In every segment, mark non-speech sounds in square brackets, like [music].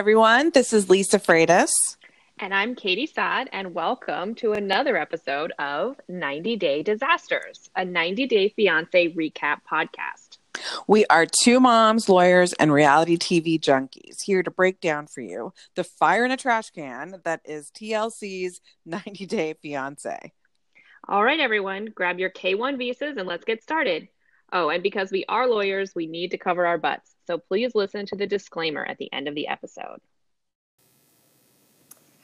Everyone. This is Lisa Freitas. And I'm Katie Saad, and welcome to another episode of 90 Day Disasters, a 90 Day Fiance recap podcast. We are two moms, lawyers, and reality TV junkies here to break down for you the fire in a trash can that is TLC's 90 Day Fiance. All right, everyone, grab your K1 visas and let's get started. Oh, and because we are lawyers, we need to cover our butts. So please listen to the disclaimer at the end of the episode.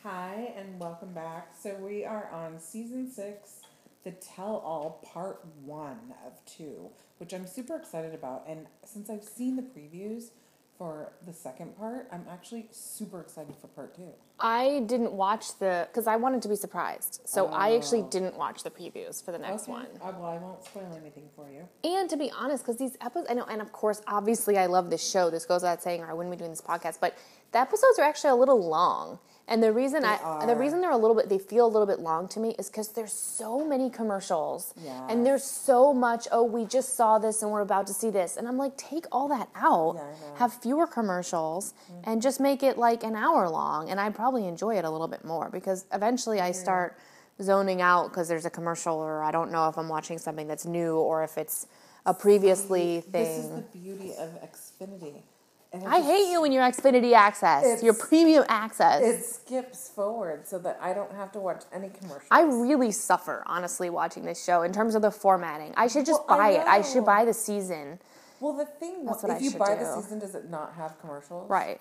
Hi, and welcome back. So, we are on season six, the tell all part one of two, which I'm super excited about. And since I've seen the previews, for the second part. I'm actually super excited for part two. I didn't watch the because I wanted to be surprised, so I actually didn't watch the previews for the next Okay. one. Uh, well, I won't spoil anything for you. And to be honest, because these episodes, I know, and of course, obviously, I love this show. This goes without saying, or I wouldn't be doing this podcast. But the episodes are actually a little long, and the reason I, the reason they're a little bit, they feel a little bit long to me, is because there's so many commercials, Yes. and there's so much. Oh, we just saw this, and we're about to see this, and I'm like, take all that out, Yeah. Mm-hmm. have fewer commercials, and just make it like an hour long, and I probably enjoy it a little bit more because eventually I start zoning out because there's a commercial, or I don't know if I'm watching something that's new or if it's a previously thing. This is the beauty of Xfinity. I hate you and your Xfinity access, your premium access. It skips forward so that I don't have to watch any commercials. I really suffer, honestly, watching this show in terms of the formatting. I should just Well, I buy it. I should buy the season. well, the thing, That's if what I you buy do. the season, does it not have commercials? Right.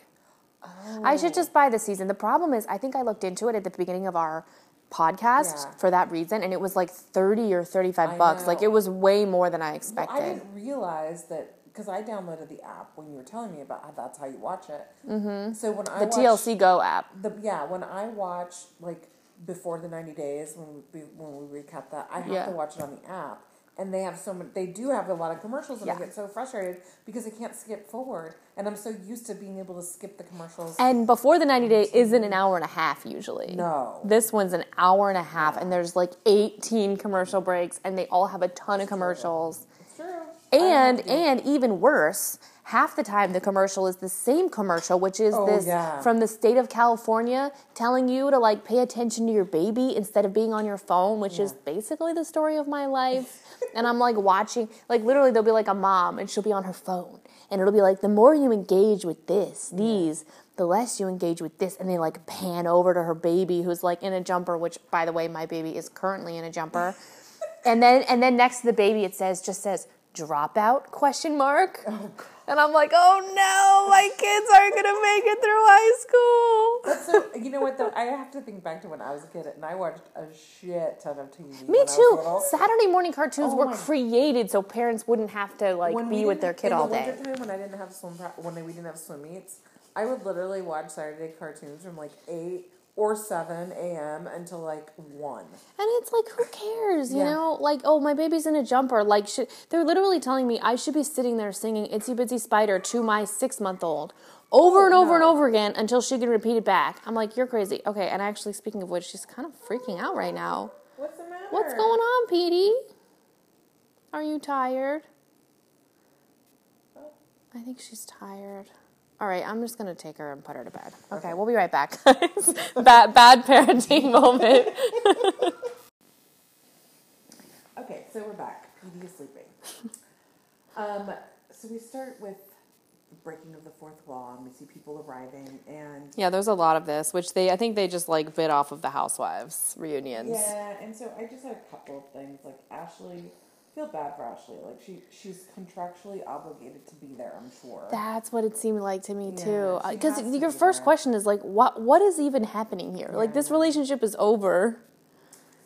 I should oh. just buy the season. The problem is, I think I looked into it at the beginning of our podcast Yeah. for that reason, and it was like 30 or 35 I bucks. Like, it was way more than I Well, expected. I didn't realize that because I downloaded the app when you were telling me about how that's how you watch it. Mm-hmm. So when I the watch, TLC Go app. the yeah when I watch like before the ninety days when we when we recap that I have Yeah. to watch it on the app and they have so many they do have a lot of commercials and I get so frustrated because I can't skip forward and I'm so used to being able to skip the commercials. And before the 90 day isn't an hour and a half usually. No. This one's an hour and a half, and there's like 18 commercial breaks, and they all have a ton of commercials. It's true. I And and even worse, half the time the commercial is the same commercial, which is Oh, this yeah. from the state of California telling you to like pay attention to your baby instead of being on your phone, which is basically the story of my life. [laughs] and I'm like watching, like literally, there'll be like a mom, and she'll be on her phone, and it'll be like the more you engage with this, these. The less you engage with this, and they like pan over to her baby who's like in a jumper, which by the way, my baby is currently in a jumper. [laughs] and then and then next to the baby it says just says dropout question mark? Oh, and i'm like oh no my kids aren't gonna make it through high school. So you know what though? I have to think back to when I was a kid and I watched a shit ton of TV. me when I was too. saturday morning cartoons Oh were created so parents wouldn't have to like When be with their kid in all the day. wintertime when I didn't have swim when we didn't have swim meets, I would literally watch Saturday cartoons from like eight or seven a.m. until like one. and it's like who cares you Yeah. know like oh my baby's in a jumper like should, they're literally telling me i should be sitting there singing itsy bitsy spider to my six month old over and oh, over and over again until she can repeat it back i'm like you're crazy okay and actually speaking of which she's kind of freaking out right now What's the matter? What's going on, Petey? Are you tired? Oh. I think she's tired. All right, I'm just gonna take her and put her to bed. Okay, we'll be right back. [laughs] bad, bad parenting moment. [laughs] Okay, so we're back. PD is sleeping. [laughs] um, so we start with the breaking of the fourth wall, and we see people arriving, and yeah, there's a lot of this, which they I think they just like bit off of the Housewives reunions. yeah, and so I just had a couple of things like Ashley. Feel bad for Ashley. Like she, she's contractually obligated to be there. I'm sure. That's what it seemed like to me Yeah, too. Because to your be first there. question is like, what what is even happening here? like this relationship is over.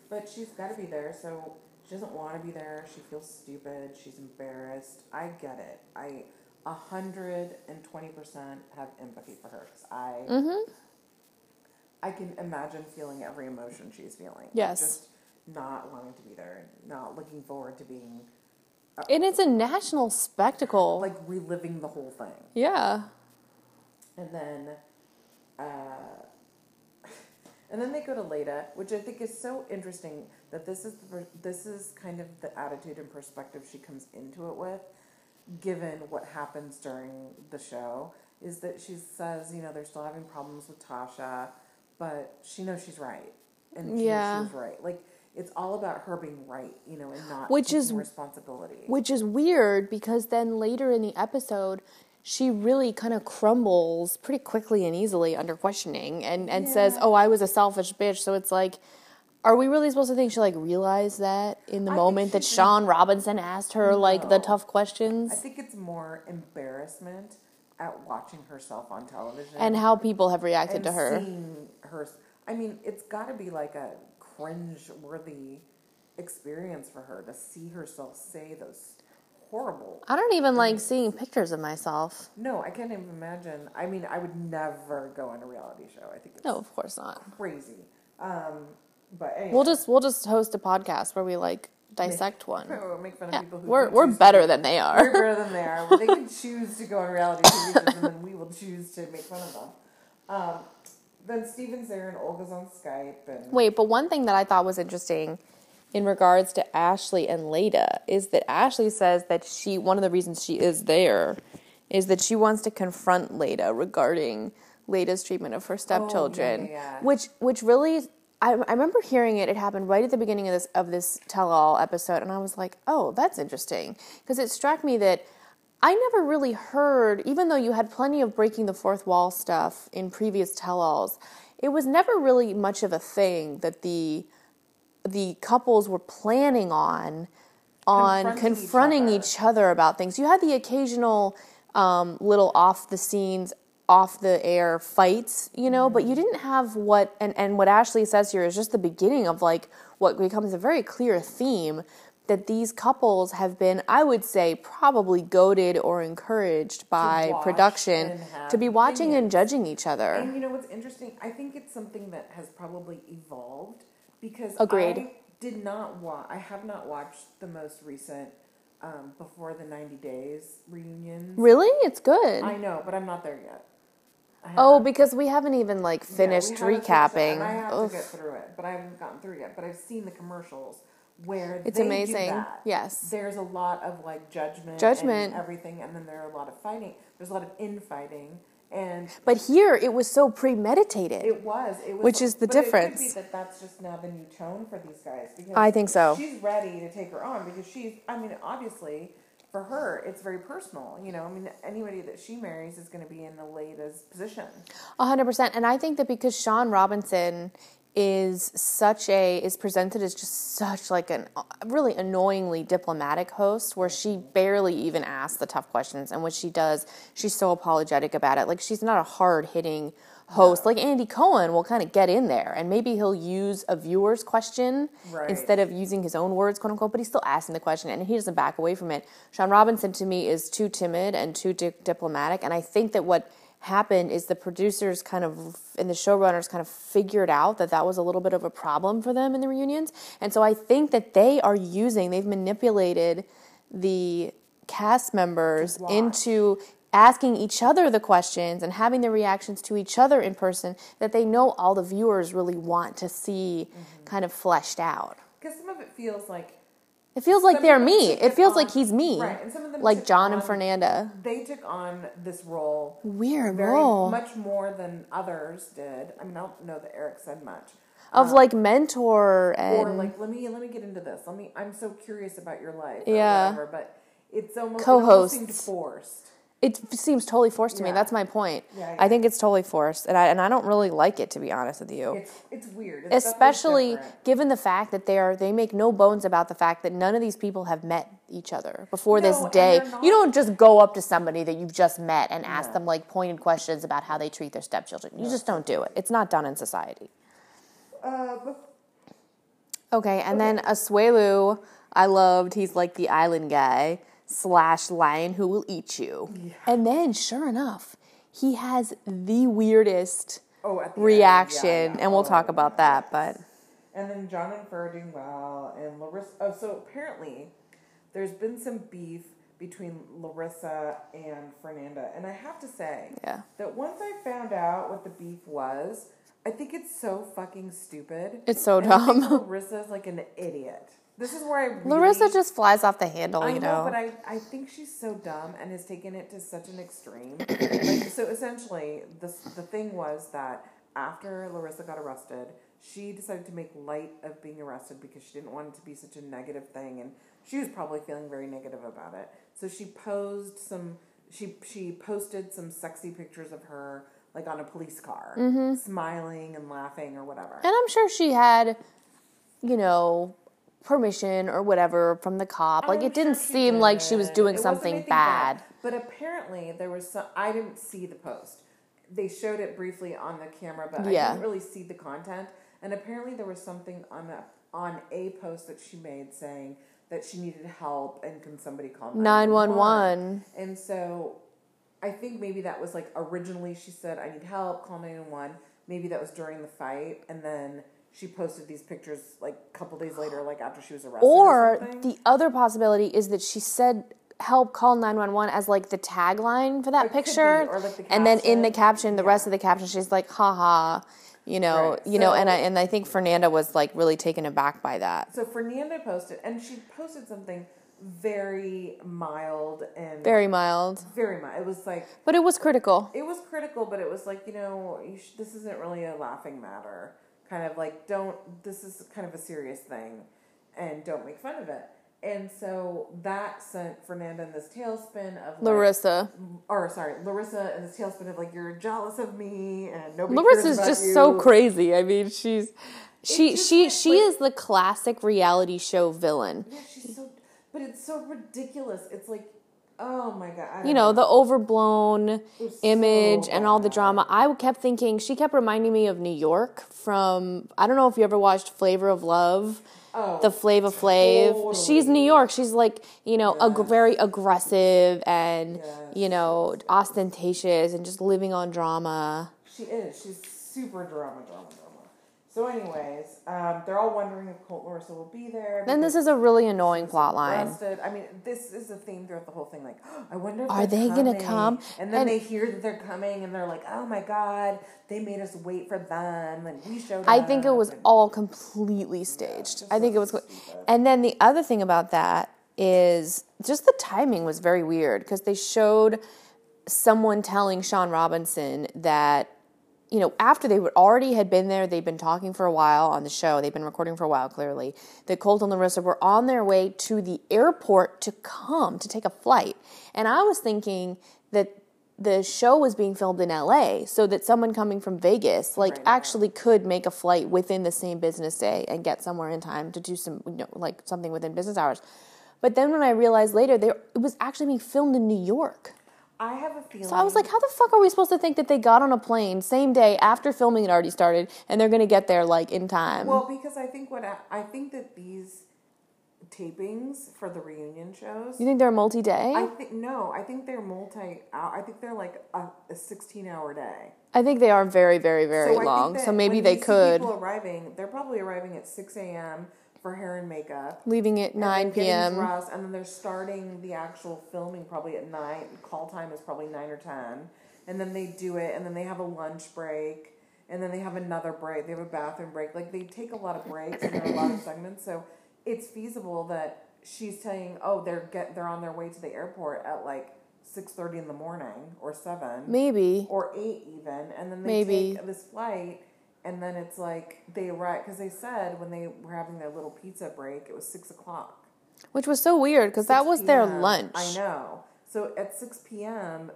But she's got to be there, so she doesn't want to be there. She feels stupid. She's embarrassed. I get it. I a hundred and twenty percent have empathy for her because I Mm-hmm. I can imagine feeling every emotion she's feeling. Yes. just not wanting to be there, not looking forward to being And it's a national spectacle. like reliving the whole thing. yeah. And then, uh, [laughs] and then they go to Leida, which I think is so interesting that this is the, this is kind of the attitude and perspective she comes into it with, given what happens during the show. is that she says, you know, they're still having problems with Tasha, but she knows she's right, and she Yeah. knows she's right. Like it's all about her being right, you know, and not Which taking is- responsibility. Which is weird because then later in the episode, she really kind of crumbles pretty quickly and easily under questioning and, and says, Oh, I was a selfish bitch. So it's like, are we really supposed to think she like realized that in the I moment that Shaun Robinson asked her like the tough questions? I think it's more embarrassment at watching herself on television and how people have reacted to her. Seeing her, I mean, it's got to be like a cringe-worthy experience for her to see herself say those horrible. I don't even like seeing pictures of myself. No, I can't even imagine. I mean, I would never go on a reality show. I think it's No, of course not. crazy. Um, but anyway, We'll just we'll just host a podcast where we like dissect one. [laughs] We'll make fun of Yeah, people who we're we're better than they are. We're better than they are. They [laughs] can choose to go on reality TV shows, and then we will choose to make fun of them. Um, then Steven's there, and Olga's on Skype, and Wait, but one thing that I thought was interesting in regards to Ashley and Leida is that Ashley says that she one of the reasons she is there is that she wants to confront Leida regarding Leida's treatment of her oh, stepchildren, Oh, yeah, yeah. which which really I, I remember hearing it. It happened right at the beginning of this of this tell-all episode, and I was like, "Oh, that's interesting," because it struck me that I never really heard, even though you had plenty of breaking the fourth wall stuff in previous tell-alls, it was never really much of a thing that the the couples were planning on on Confronting each other. each other about things. You had the occasional um, little off the scenes, off the air fights, you know, but you didn't have what and and what Ashley says here is just the beginning of like what becomes a very clear theme that these couples have been, I would say, probably goaded or encouraged by watch production to be watching and judging each other. And you know what's interesting? I think it's something that has probably evolved because Agreed. I did not watch. I have not watched the most recent um, before the ninety days reunions. Really? It's good. I know, but I'm not there yet. Oh, because we haven't even like yeah, finished finished it, recapping. and I have Oof. to get through it, but I haven't gotten through it yet. But I've seen the commercials where It's amazing. that. Yes. there's a lot of like judgment, Judgment. and everything, and then there are a lot of fighting. There's a lot of infighting, and But here it was so premeditated. It was. It was. Which is the but It could difference. be that that's just now the new tone for these guys. Because I think so. She's ready to take her on because she's. I mean, obviously, for her, it's very personal. You know, I mean, anybody that she marries is going to be in Aleda's position. A hundred percent. And I think that because Shaun Robinson is such a is presented as just such like an really annoyingly diplomatic host where she barely even asks the tough questions. And when she does she's so apologetic about it. Like she's not a hard hitting host. Like Andy Cohen will kind of get in there and maybe he'll use a viewer's question Right. instead of using his own words quote unquote but he's still asking the question and he doesn't back away from it. Shaun Robinson to me is too timid and too di- diplomatic. And I think that what happened is the producers kind of and the showrunners kind of figured out that that was a little bit of a problem for them in the reunions and so i think that they are using they've manipulated the cast members watch. into asking each other the questions and having the reactions to each other in person that they know all the viewers really want to see Mm-hmm. kind of fleshed out Because some of it feels like it feels like Some they're me it feels on- like he's me right, and some of them like john and fernanda they took on this role weird very role much more than others did. I mean, I don't know that Eric said much. of um, like mentor and or like let me let me get into this. Let me. I'm so curious about your life. Yeah. Whatever, but it's almost it almost seemed Co-hosts. forced. It seems totally forced to me. That's my point. Yeah, I think it's totally forced, and I and I don't really like it to be honest with you. It's it's weird. It's Especially given the fact that they are they make no bones about the fact that none of these people have met each other before this No, and day. You don't just go up to somebody that you've just met and ask them like pointed questions about how they treat their stepchildren. You just don't do it. It's not done in society. Uh, Okay, and then Asuelu, I loved. He's like the island guy slash lion who will eat you. And then, sure enough, he has the weirdest oh, the reaction, yeah, yeah. and we'll Oh, talk about that. But And then John and Fur doing well, and Larissa. Oh, so apparently, there's been some beef between Larissa and Fernanda, and I have to say Yeah. that once I found out what the beef was, I think it's so fucking stupid. It's so And dumb. [laughs] Larissa's like an idiot. This is where I really, Larissa just flies off the handle, I you know, know. but I, I think she's so dumb and has taken it to such an extreme. like, [coughs] so essentially, this the thing was that after Larissa got arrested, she decided to make light of being arrested because she didn't want it to be such a negative thing, and she was probably feeling very negative about it. So she posed some. She she posted some sexy pictures of her like on a police car, Mm-hmm. smiling and laughing or whatever. And I'm sure she had, you know, permission or whatever from the cop. Like I'm it didn't sure seem like she was doing It something anything bad. But apparently there was some. I didn't see the post. They showed it briefly on the camera, but I didn't really see the content. And apparently there was something on a on a post that she made saying that she needed help and can somebody call 911. And so I think maybe that was like originally she said I need help, call 911. Maybe that was during the fight, and then she posted these pictures like a couple days later, [gasps] like after she was arrested. Or, Or the other possibility is that she said help call 911 as like the tagline for that It be, picture or, like, the and then in the caption. the rest of the caption she's like haha you know Right. you know and I and I think Fernanda was like really taken aback by that So Fernanda posted, and she posted something very mild and very mild very mild. It was like but it was critical it was critical, but it was like you know you sh- this isn't really a laughing matter. Kind of like don't this is kind of a serious thing, and don't make fun of it. And so that sent Fernanda in this tailspin of like, Larissa or sorry, Larissa in this tailspin of like you're jealous of me and nobody. Larissa's just you. so crazy I mean she's she she like- she like- is the classic reality show villain Yeah, she's so, but it's so ridiculous. It's like, oh my god. You know the overblown was so image and all the drama i kept thinking she kept reminding me of new york from i don't know if you ever watched flavor of love Oh, the Flava Flav. She's New. York. She's like, you know, ag- very aggressive and, Yes. you know, ostentatious and just living on drama. She is. She's super drama, drama, drama. So, anyways, um, they're all wondering if Colt Larissa will be there. Then this is a really annoying plot line. arrested. I mean, this is a theme throughout the whole thing. Like, [gasps] I wonder if Are they're gonna come? And then And- they hear that they're coming, and they're like, "Oh my god, they made us wait for them, and we showed I up." think it was and- all completely staged. just I think it was, stupid. and then the other thing about that is just the timing was very weird because they showed someone telling Shaun Robinson that you know after they were already had been there, they'd been talking for a while on the show, they'd been recording for a while clearly. That Colt and Larissa were on their way to the airport to come to take a flight, and I was thinking that. The show was being filmed in LA, so that someone coming from Vegas, like, Right. actually could make a flight within the same business day and get somewhere in time to do some, you know, like something within business hours. But then when I realized later, there it was actually being filmed in New York. I have a feeling. So I was like, how the fuck are we supposed to think that they got on a plane same day after filming had already started and they're gonna get there like in time? Well, because I think what I, I think that these tapings for the reunion shows. you think they're multi-day? I think no. I think they're multi. Uh, I think they're like a, a sixteen-hour day. I think they are very, very, very think long. So maybe they could People arriving. They're probably arriving at six a.m. for hair and makeup. leaving at and nine p.m. dressed, and then they're starting the actual filming probably at nine. Call time is probably nine or ten, and then they do it, and then they have a lunch break, and then they have another break. They have a bathroom break. Like they take a lot of breaks and there are a lot of segments, so it's feasible that she's saying, "Oh, they're get they're on their way to the airport at like six thirty in the morning or seven Maybe. or eight even, and then they Maybe. take this flight." And then it's like they arrive because they said when they were having their little pizza break, it was six o'clock. Which was so weird because that 6 was their lunch. I know. So at 6 p.m.,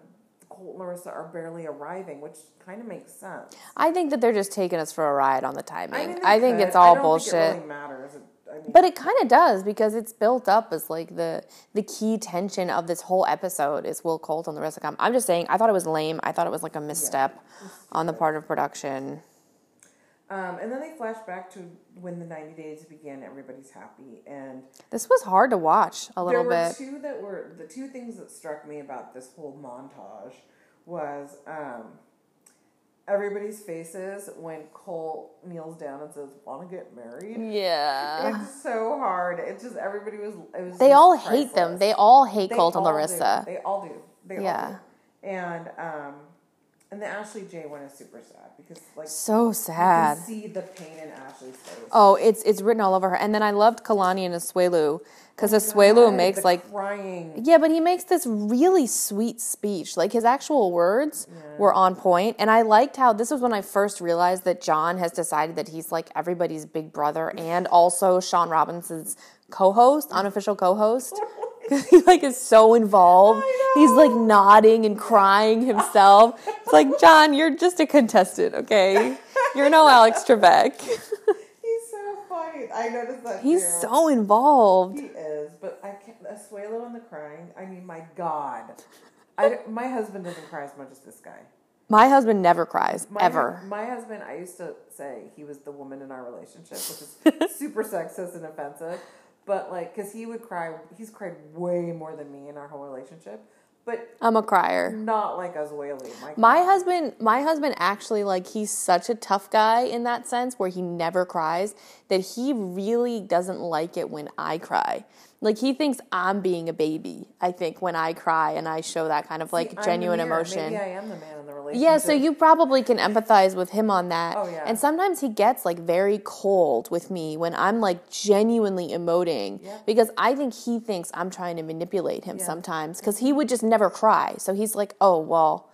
Colt and Larissa are barely arriving, which kind of makes sense. I think that they're just taking us for a ride on the timing. I, mean, they think it's all I bullshit. It really matters. I mean, But it kind of does because it's built up as like the the key tension of this whole episode is Will Colt rest of come. I'm just saying, I thought it was lame. I thought it was like a misstep on the part of production. Um, and then they flash back to when the 90 days began. Everybody's happy, and This was hard to watch a little bit. there were bit. two that were the two things that struck me about this whole montage was um, everybody's faces when Colt kneels down and says, "Want to get married." Yeah. It's so hard. It's just everybody was. It was. They all hate them. They all hate They Colt and Larissa. Do. They all do. They Yeah. all do. And um, And the Ashley J one is super sad because like So you sad. can see the pain in Ashley's face. Oh, it's it's written all over her. And then I loved Kalani and Asuelu because Asuelu Oh God, makes like crying. yeah, but he makes this really sweet speech. Like his actual words were on point, and I liked how this was when I first realized that John has decided that he's like everybody's big brother and also Shaun Robinson's co-host, unofficial co-host. [laughs] he [laughs] like is so involved. He's like nodding and crying himself. It's like John, you're just a contestant, okay? You're no Alex Trebek. [laughs] He's so funny. I noticed that He's too. so involved. He is, but I can't. Asuelu and the crying. I mean, my God. I, my husband doesn't cry as much as this guy. My husband never cries My, ever. My husband, I used to say he was the woman in our relationship, which is [laughs] super sexist and offensive. But like, because he would cry, he's cried way more than me in our whole relationship. But I'm a crier. not like Asuelu. My, My husband, my husband actually like he's such a tough guy in that sense where he never cries that he really doesn't like it when I cry. Like he thinks I'm being a baby. I think when I cry and I show that kind of like I'm genuine emotion. Maybe I am the man in the relationship. Yeah, so you probably can empathize with him on that. Oh, yeah. And sometimes he gets like very cold with me when I'm like genuinely emoting Yeah. because I think he thinks I'm trying to manipulate him sometimes because he would just never cry. So he's like, oh, well.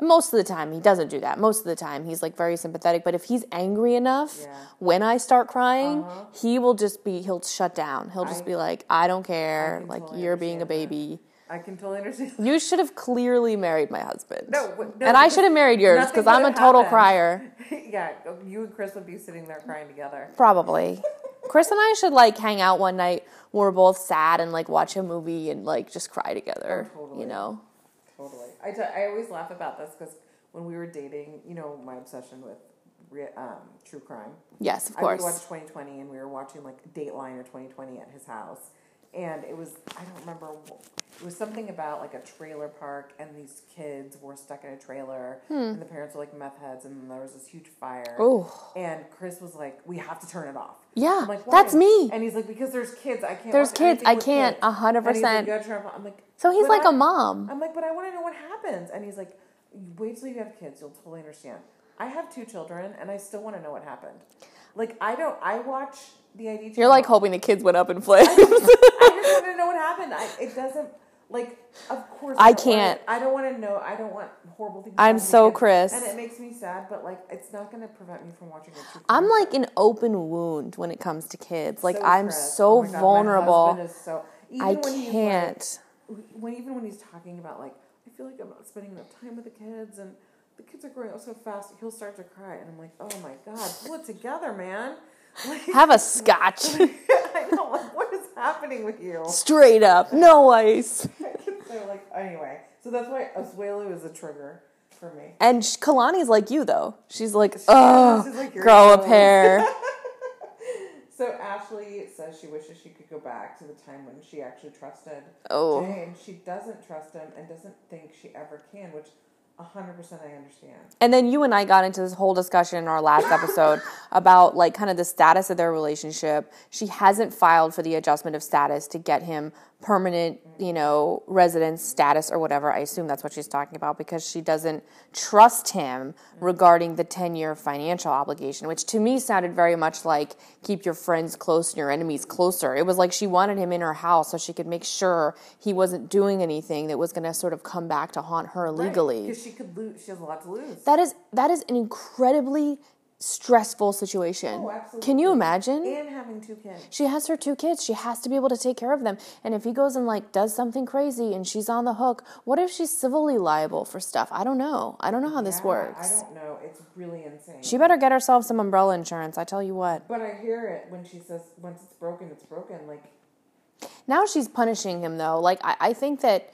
And most of the time he doesn't do that. Most of the time he's like very sympathetic. But if he's angry enough, Yeah. when I start crying, Uh-huh. he will just be, he'll shut down. He'll just I- be like, I don't care. can like, totally you're being a understand that. baby. I can totally understand. You should have clearly married my husband. No, no, and I should have married yours because I'm a total happened. crier. [laughs] yeah, you and Chris would be sitting there crying together. Probably. [laughs] Chris and I should like hang out one night when we're both sad and like watch a movie and like just cry together. Oh, totally. You know? Totally. I, t- I always laugh about this because when we were dating, you know, my obsession with re- um, true crime. Yes, of course. I would watch 2020 and we were watching like Dateline or 2020 at his house. And it was, I don't remember, it was something about like a trailer park and these kids were stuck in a trailer and the parents were like meth heads and there was this huge fire. Hmm. Ooh. And Chris was like, we have to turn it off. Yeah, I'm like, that's me. And he's like, because there's kids. I can't. There's kids. I can't. A hundred And he's like, percent. "You gotta turn it off." I'm like, So he's like I- a mom. I'm like, but I want to know what happens. And he's like, wait till you have kids. You'll totally understand. I have two children, and I still want to know what happened. Like, I don't. I watch the ID. You're like hoping the kids went up in flames. I just want to know what happened. I, it doesn't. Like, of course, I wanna- can't. I don't want to know. I don't want horrible things. I'm so kids. Chris. and it makes me sad. But like, it's not going to prevent me from watching true. I'm like an open wound when it comes to kids. Like So I'm Chris. so Oh God, vulnerable. so- even I when can't. when even when he's talking about like I feel like I'm not spending enough time with the kids and the kids are growing up so fast, he'll start to cry and I'm like, oh my god, pull it together, man. [laughs] Like, Have a scotch. [laughs] I know, like what is happening with you? Straight up. No ice. [laughs] so like anyway, so that's why Asuelu is a trigger for me. And Kalani's like you though. She's like, She's oh, like, grow a pair. So Ashley says she wishes she could go back to the time when she actually trusted Oh. Jay, and she doesn't trust him and doesn't think she ever can, which hundred percent I understand. And then you and I got into this whole discussion in our last episode [laughs] about like kind of the status of their relationship. She hasn't filed for the adjustment of status to get him permanent, you know, residence status or whatever. I assume that's what she's talking about because she doesn't trust him regarding the 10 year financial obligation, which to me sounded very much like keep your friends close and your enemies closer. It was like she wanted him in her house so she could make sure he wasn't doing anything that was going to sort of come back to haunt her legally. because she could lose. She has a lot to lose. That is that is an incredibly stressful situation. Oh, absolutely. Can you imagine? and having two kids. She has her two kids. She has to be able to take care of them. And if he goes and like does something crazy and she's on the hook, what if she's civilly liable for stuff? I don't know. I don't know how this works. I don't know. It's really insane. She better get herself some umbrella insurance. I tell you what. but I hear it when she says, "Once it's broken, it's broken." Like, Now she's punishing him though. Like I, I think that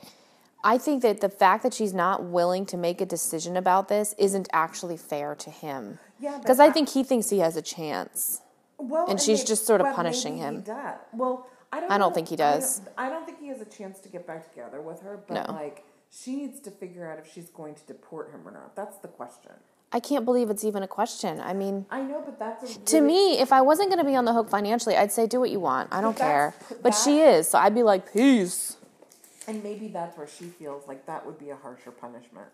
I think that the fact that she's not willing to make a decision about this isn't actually fair to him. yeah, Because I think he thinks he has a chance. well, and she's maybe- just sort of but punishing him. Well, I don't. I don't know. think he I does. don't, I don't think he has a chance to get back together with her. But No. like, she needs to figure out if she's going to deport him or not. That's the question. I can't believe it's even a question. I mean, I know, but that's a to me, if I wasn't going to be on the hook financially, I'd say do what you want. I don't care. But she is, so I'd be like, peace. And maybe that's where she feels like that would be a harsher punishment.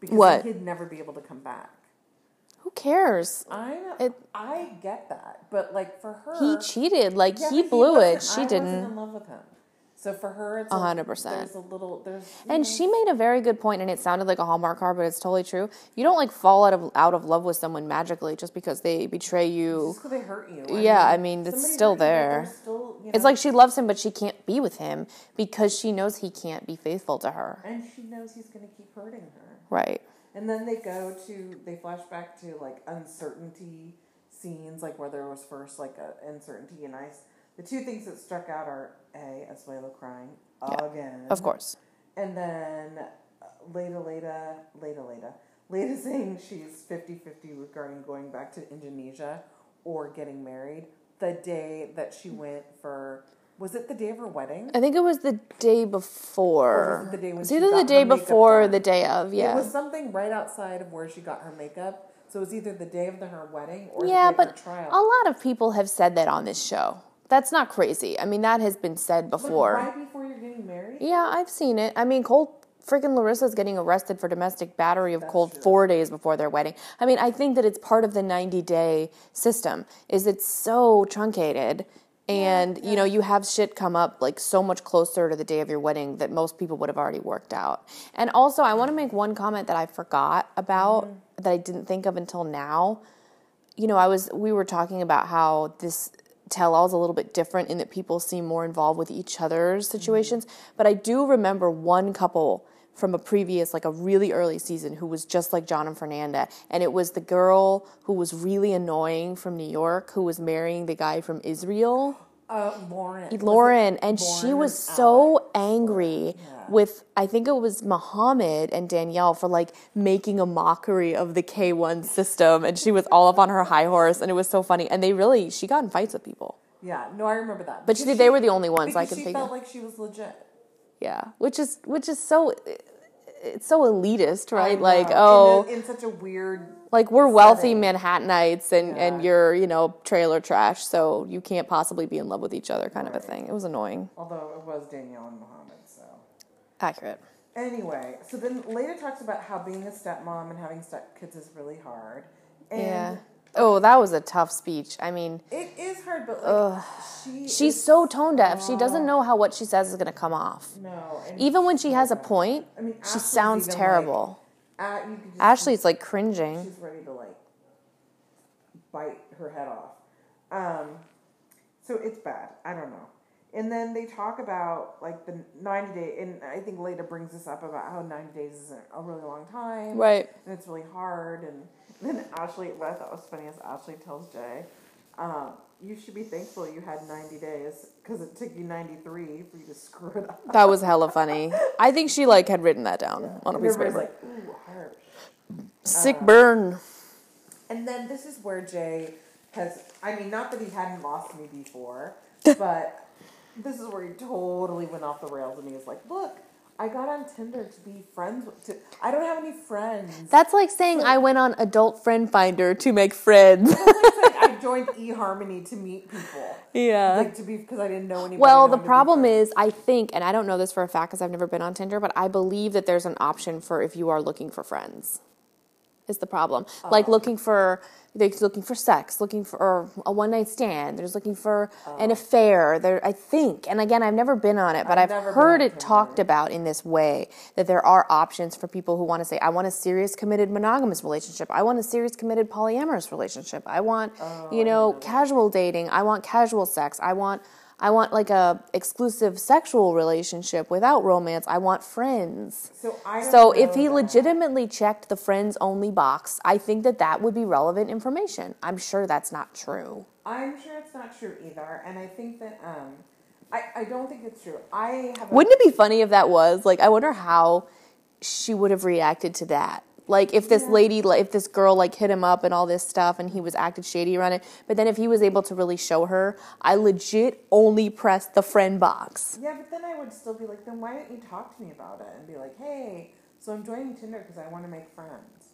because What? he'd never be able to come back. Who cares? I It- I get that, but like for her, He cheated. Like Yeah, he blew it. She I didn't. In love with him. So for her, it's A hundred percent. There's a little. There's And know, she made a very good point, and it sounded like a Hallmark card, but it's totally true. You don't like fall out of out of love with someone magically just because they betray you. just 'cause they hurt you. Yeah, I mean, it's still hurt you, there. Still, you It's like she loves him, but she can't be with him because she knows he can't be faithful to her. and she knows he's going to keep hurting her. Right. And then they go to they flash back to like uncertainty scenes, like where there was first like a uncertainty and ice. The two things that struck out are a Asuelu crying Yeah, again, Of course. and then Leida Leida Leida Leida Leida saying she's 50-50 regarding going back to Indonesia or getting married. The day that she went for was it the day of her wedding? I think it was the day before. Or was it the day when It's she either the day before or the day of. Yeah. It was something right outside of where she got her makeup. So it was either the day of the, her wedding or yeah, the day of but a lot of people have said that on this show. That's not crazy. I mean, that has been said before. right before you're getting married? Yeah, I've seen it. I mean, Cold freaking Larissa's getting arrested for domestic battery of Cold true. four days before their wedding. I mean, I think that it's part of the 90 day system. Is it's so truncated, and you know you have shit come up like so much closer to the day of your wedding that most people would have already worked out. And also, I want to make one comment that I forgot about mm-hmm. that I didn't think of until now you know, I was we were talking about how this tell all is a little bit different in that people seem more involved with each other's situations. But I do remember one couple from a previous, like a really early season, who was just like John and Fernanda, and it was the girl who was really annoying from New York who was marrying the guy from Israel. Uh, Lauren. Lauren, and she was so? Angry Yeah. with I think it was Muhammad and Danielle for like making a mockery of the K1 system and she was all up on her high horse and it was so funny and they really she got in fights with people. Yeah, no, I remember that. But she, Because they were the only ones I could she felt of. like she was legit. yeah, which is which is so it's so elitist, right? Like, in oh, a- in, such a weird. like we're wealthy setting. Manhattanites and and you're, you know, trailer trash, so you can't possibly be in love with each other kind of a thing. It was annoying. Although it was Danielle and Muhammad, so. Accurate. Anyway, so then later talks about how being a stepmom and having stepkids is really hard. And Yeah. Oh, that was a tough speech. I mean, It is hard, but like she she's so tone deaf. She doesn't know how what she says is going to come off. no. Even when she has a point, I mean, she Ashley's sounds terrible. Like, uh, you could just Ashley, it's like cringing. she's ready to like bite her head off. Um, so it's bad. I don't know. And then they talk about like the 90 day, and I think Leida brings this up about how 90 days isn't a really long time. Right. And it's really hard. And then Ashley, what I thought was funny is Ashley tells Jay, um, you should be thankful you had 90 days because it took you 93 for you to screw it up. That was hella funny. [laughs] I think she like had written that down on a piece of paper. like, ooh, harsh. Sick burn. And then this is where Jay has, I mean, not that he hadn't lost me before, [laughs] but this is where he totally went off the rails and he was like, look, I got on Tinder to be friends with, to, I don't have any friends. That's like saying I went on Adult Friend Finder to make friends. Like I joined eHarmony to meet people. yeah. Like to be, because I didn't know anybody. Well, the wanted to be problem is, I think, and I don't know this for a fact because I've never been on Tinder, but I believe that there's an option for if you are looking for friends. Is the problem like looking for there's looking for sex, looking for or a one night stand. There's looking for an affair. There, I think, and again, I've never been on it, but I've I've, heard it talked about in this way that there are options for people who want to say, I want a serious, committed, monogamous relationship. I want a serious, committed, polyamorous relationship. I want, you know, casual dating. I want casual sex. I want. I want like a exclusive sexual relationship without romance. I want friends. So I So if he that. legitimately checked the friends only box, I think that that would be relevant information. I'm sure that's not true. I'm sure it's not true either, and I think that um, I I don't think it's true. I have. Wouldn't it be funny if that was? Like I wonder how she would have reacted to that. Like if this lady like if this girl like hit him up and all this stuff and he was acted shady around it, but then if he was able to really show her, I legit only pressed the friend box. Yeah, but then I would still be like, then why didn't you talk to me about it and be like, hey, so I'm joining Tinder because I want to make friends.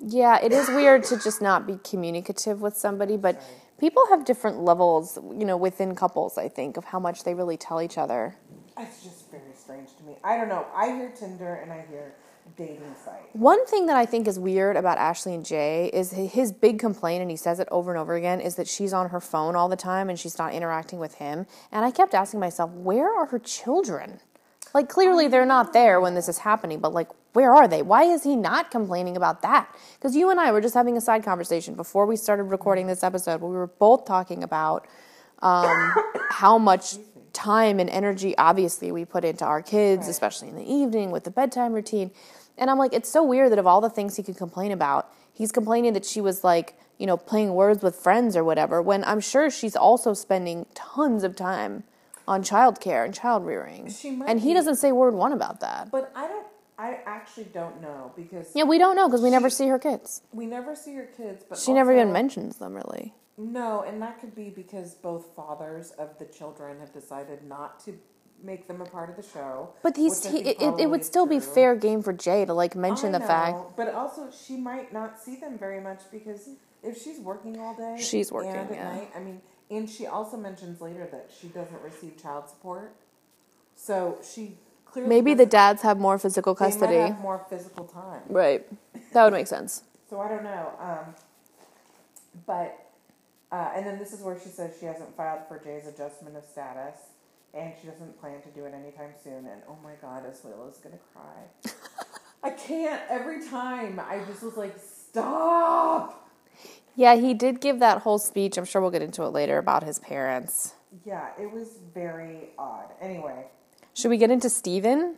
Yeah, it is weird to just not be communicative with somebody, but people have different levels, you know, within couples, I think, of how much they really tell each other. It's just very strange to me. I don't know. I hear Tinder and I hear dating site. One thing that I think is weird about Ashley and Jay is his big complaint, and he says it over and over again, is that she's on her phone all the time and she's not interacting with him. And I kept asking myself, where are her children? Like, clearly they're not there when this is happening, but like, where are they? Why is he not complaining about that? Because you and I were just having a side conversation before we started recording this episode we were both talking about um, how much time and energy, obviously, we put into our kids, especially in the evening with the bedtime routine. And I'm like, it's so weird that of all the things he could complain about, he's complaining that she was like, you know, playing words with friends or whatever, when I'm sure she's also spending tons of time on childcare and child rearing. She might And he be. doesn't say word one about that. But I don't. I actually don't know because Yeah, we don't know because we never see her kids. we never see her kids. But She never even mentions them really. No, and that could be because both fathers of the children have decided not to make them a part of the show. But he's he, it, it, would still be fair game for Jay to like mention I the fact But also, she might not see them very much because if she's working all day, She's working, and at yeah. night. I mean, and she also mentions later that she doesn't receive child support, so she clearly maybe the dads have more physical they might custody. have more physical time. Right. That would make sense. So I don't know. Um, but uh, and then this is where she says she hasn't filed for Jay's adjustment of status, and she doesn't plan to do it anytime soon. And oh my God, Asuelu's gonna cry. [laughs] I can't. Every time I just was like, stop. Yeah, he did give that whole speech. I'm sure we'll get into it later about his parents. Yeah, it was very odd. Anyway, Should we get into Steven?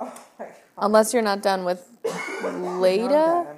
oh my God. Unless you're not done with [laughs] No, I'm done, Leida.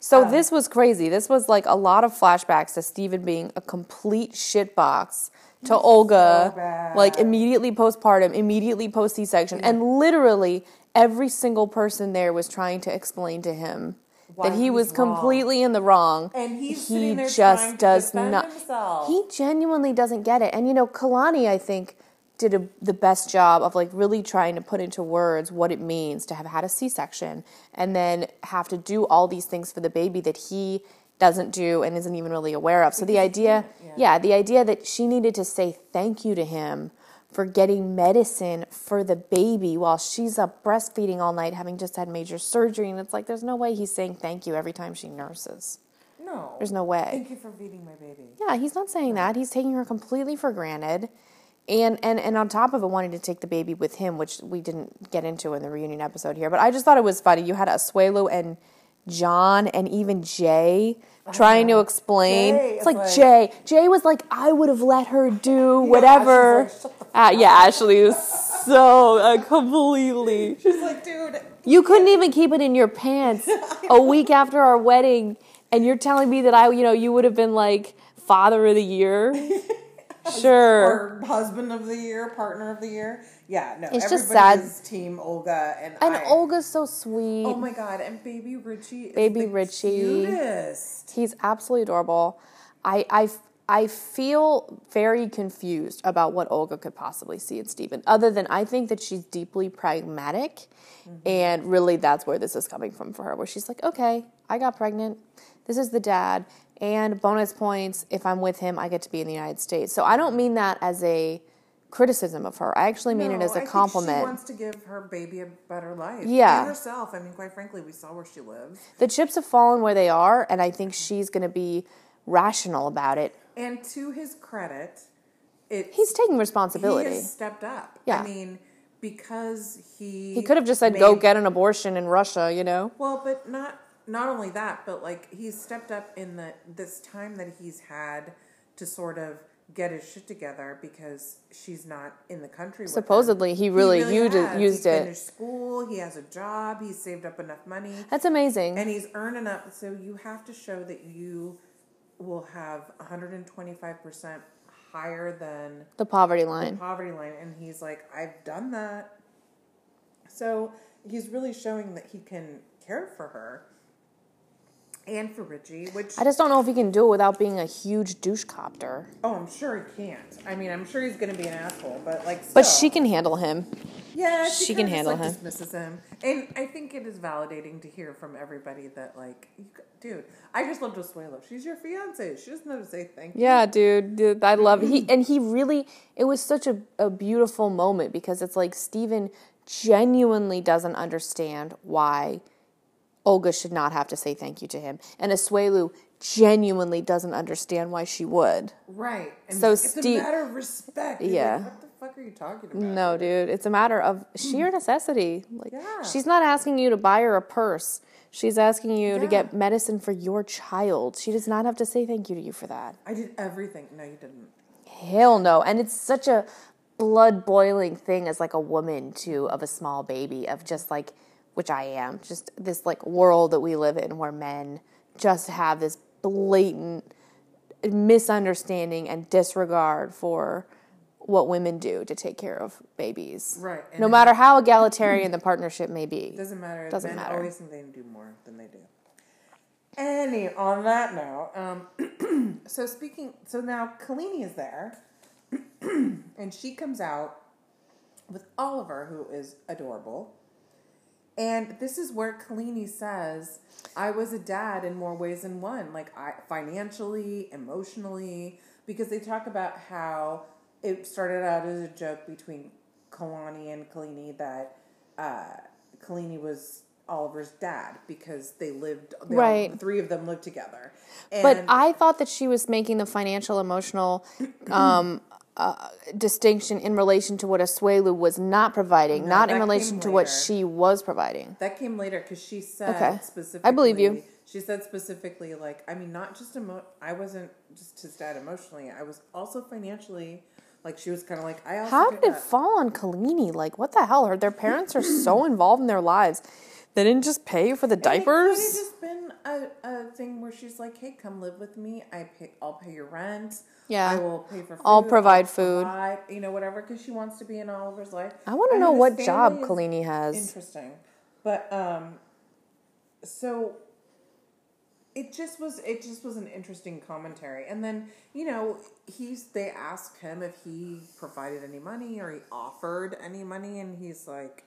So Um, this was crazy. This was like a lot of flashbacks to Steven being a complete shitbox to Olga, bad. like immediately postpartum, immediately post C section, and literally every single person there was trying to explain to him Why that he was wrong. completely in the wrong. And he's he just does not. himself. He genuinely doesn't get it. And you know, Kalani, I think, did a, the best job of like really trying to put into words what it means to have had a C-section and then have to do all these things for the baby that he doesn't do and isn't even really aware of. So the idea, yeah, the idea that she needed to say thank you to him for getting medicine for the baby while she's up breastfeeding all night having just had major surgery and it's like there's no way he's saying thank you every time she nurses. No, There's no way. Thank you for feeding my baby. Yeah, he's not saying that. He's taking her completely for granted. And, and and on top of it, wanting to take the baby with him, which we didn't get into in the reunion episode here. But I just thought it was funny. You had Asuelu and John and even Jay trying to explain. Jay it's like, like- Jay. Jay was like, I would have let her do whatever. Ashley's like, Uh, yeah, Ashley was so uh, completely. [laughs] She's like, dude, You couldn't even keep it in your pants [laughs] a week after our wedding, and you're telling me that I, you know, you would have been like father of the year. [laughs] Sure. or husband of the year, partner of the year. Yeah, no. It's just sad. Team Olga and And I. Olga's so sweet. Oh my god! And baby Richie, is Baby Richie. cutest. He's absolutely adorable. I, I, I feel very confused about what Olga could possibly see in Steven, other than I think that she's deeply pragmatic. Mm-hmm. And really, that's where this is coming from for her, where she's like, okay, I got pregnant. This is the dad. And bonus points, if I'm with him, I get to be in the United States. So I don't mean that as a criticism of her. I actually mean it No, as I a think compliment. she wants to give her baby a better life. Yeah. and herself. I mean, quite frankly, we saw where she lives. the chips have fallen where they are, and I think she's going to be rational about it. And to his credit, it He's taking responsibility. he has stepped up. Yeah. I mean, because he He could have just said, "Go get an abortion in Russia," you know. Well, but not not only that, but like he's stepped up in the this time that he's had to sort of get his shit together because she's not in the country. with her. Supposedly, he really used it- has. used he it. Finished school. He has a job. He's saved up enough money, That's amazing. and he's earning up. So you have to show that you will have 125 percent higher than the poverty line. poverty line and he's like i've done that so he's really showing that he can care for her and for richie which I just don't know if he can do it without being a huge douche copter. oh i'm sure he can't i mean i'm sure he's gonna be an asshole but like But she can handle him. yeah she, she can handle just, like, him. dismisses him and i think it is validating to hear from everybody that like dude i just love Josuelo. she's your fiance she doesn't know to say thank you Yeah, dude, dude I love he and he really it was such a, a beautiful moment because it's like Steven genuinely doesn't understand why Olga should not have to say thank you to him. And Asuelu genuinely doesn't understand why she would. Right. And So it's Steve- a matter of respect. You're Yeah. Like, what the fuck are you talking about? No, dude, it's a matter of sheer necessity. Like Yeah. she's not asking you to buy her a purse. She's asking you to get medicine for your child. She does not have to say thank you to you for that. I did everything. No, you didn't. Hell no. And it's such a blood boiling thing as like a woman too of a small baby of just like which I am, just this like world that we live in where men just have this blatant misunderstanding and disregard for what women do to take care of babies. Right. And No matter how egalitarian the partnership may be. Doesn't matter. Doesn't Men matter. always think they can do more than they do. Any on that note, um, [clears throat] so speaking, so now Kalini is there, [clears throat] and she comes out with Oliver, who is adorable. And this is where Kalini says, "I was a dad in more ways than one, like I financially, emotionally, because they talk about how it started out as a joke between Kalani and Kalini that uh, Kalini was Oliver's dad because they lived, they all- Right. the three of them lived together. And But I thought that she was making the financial emotional um, uh, distinction in relation to what Asuelu was not providing, No, not in relation to what she was providing. That came later because she said Okay. specifically. I believe you. She said specifically, like, I mean, not just emo. I wasn't just his dad emotionally. I was also financially. Like, she was kind of like, I also. How did it that. fall on Kalini? Like, what the hell? Her, their parents are so [clears throat] involved in their lives. They didn't just pay for the And It could have diapers. just been a, a thing where she's like, "Hey, come live with me. I pay. I'll pay your rent. Yeah. I will pay for. Food. I'll provide food." provide," you know, whatever, because she wants to be in Oliver's life. I want to know what job Kalini has. Interesting, but um, so it just was it just was an interesting commentary and then you know he's they asked him if he provided any money or he offered any money and he's like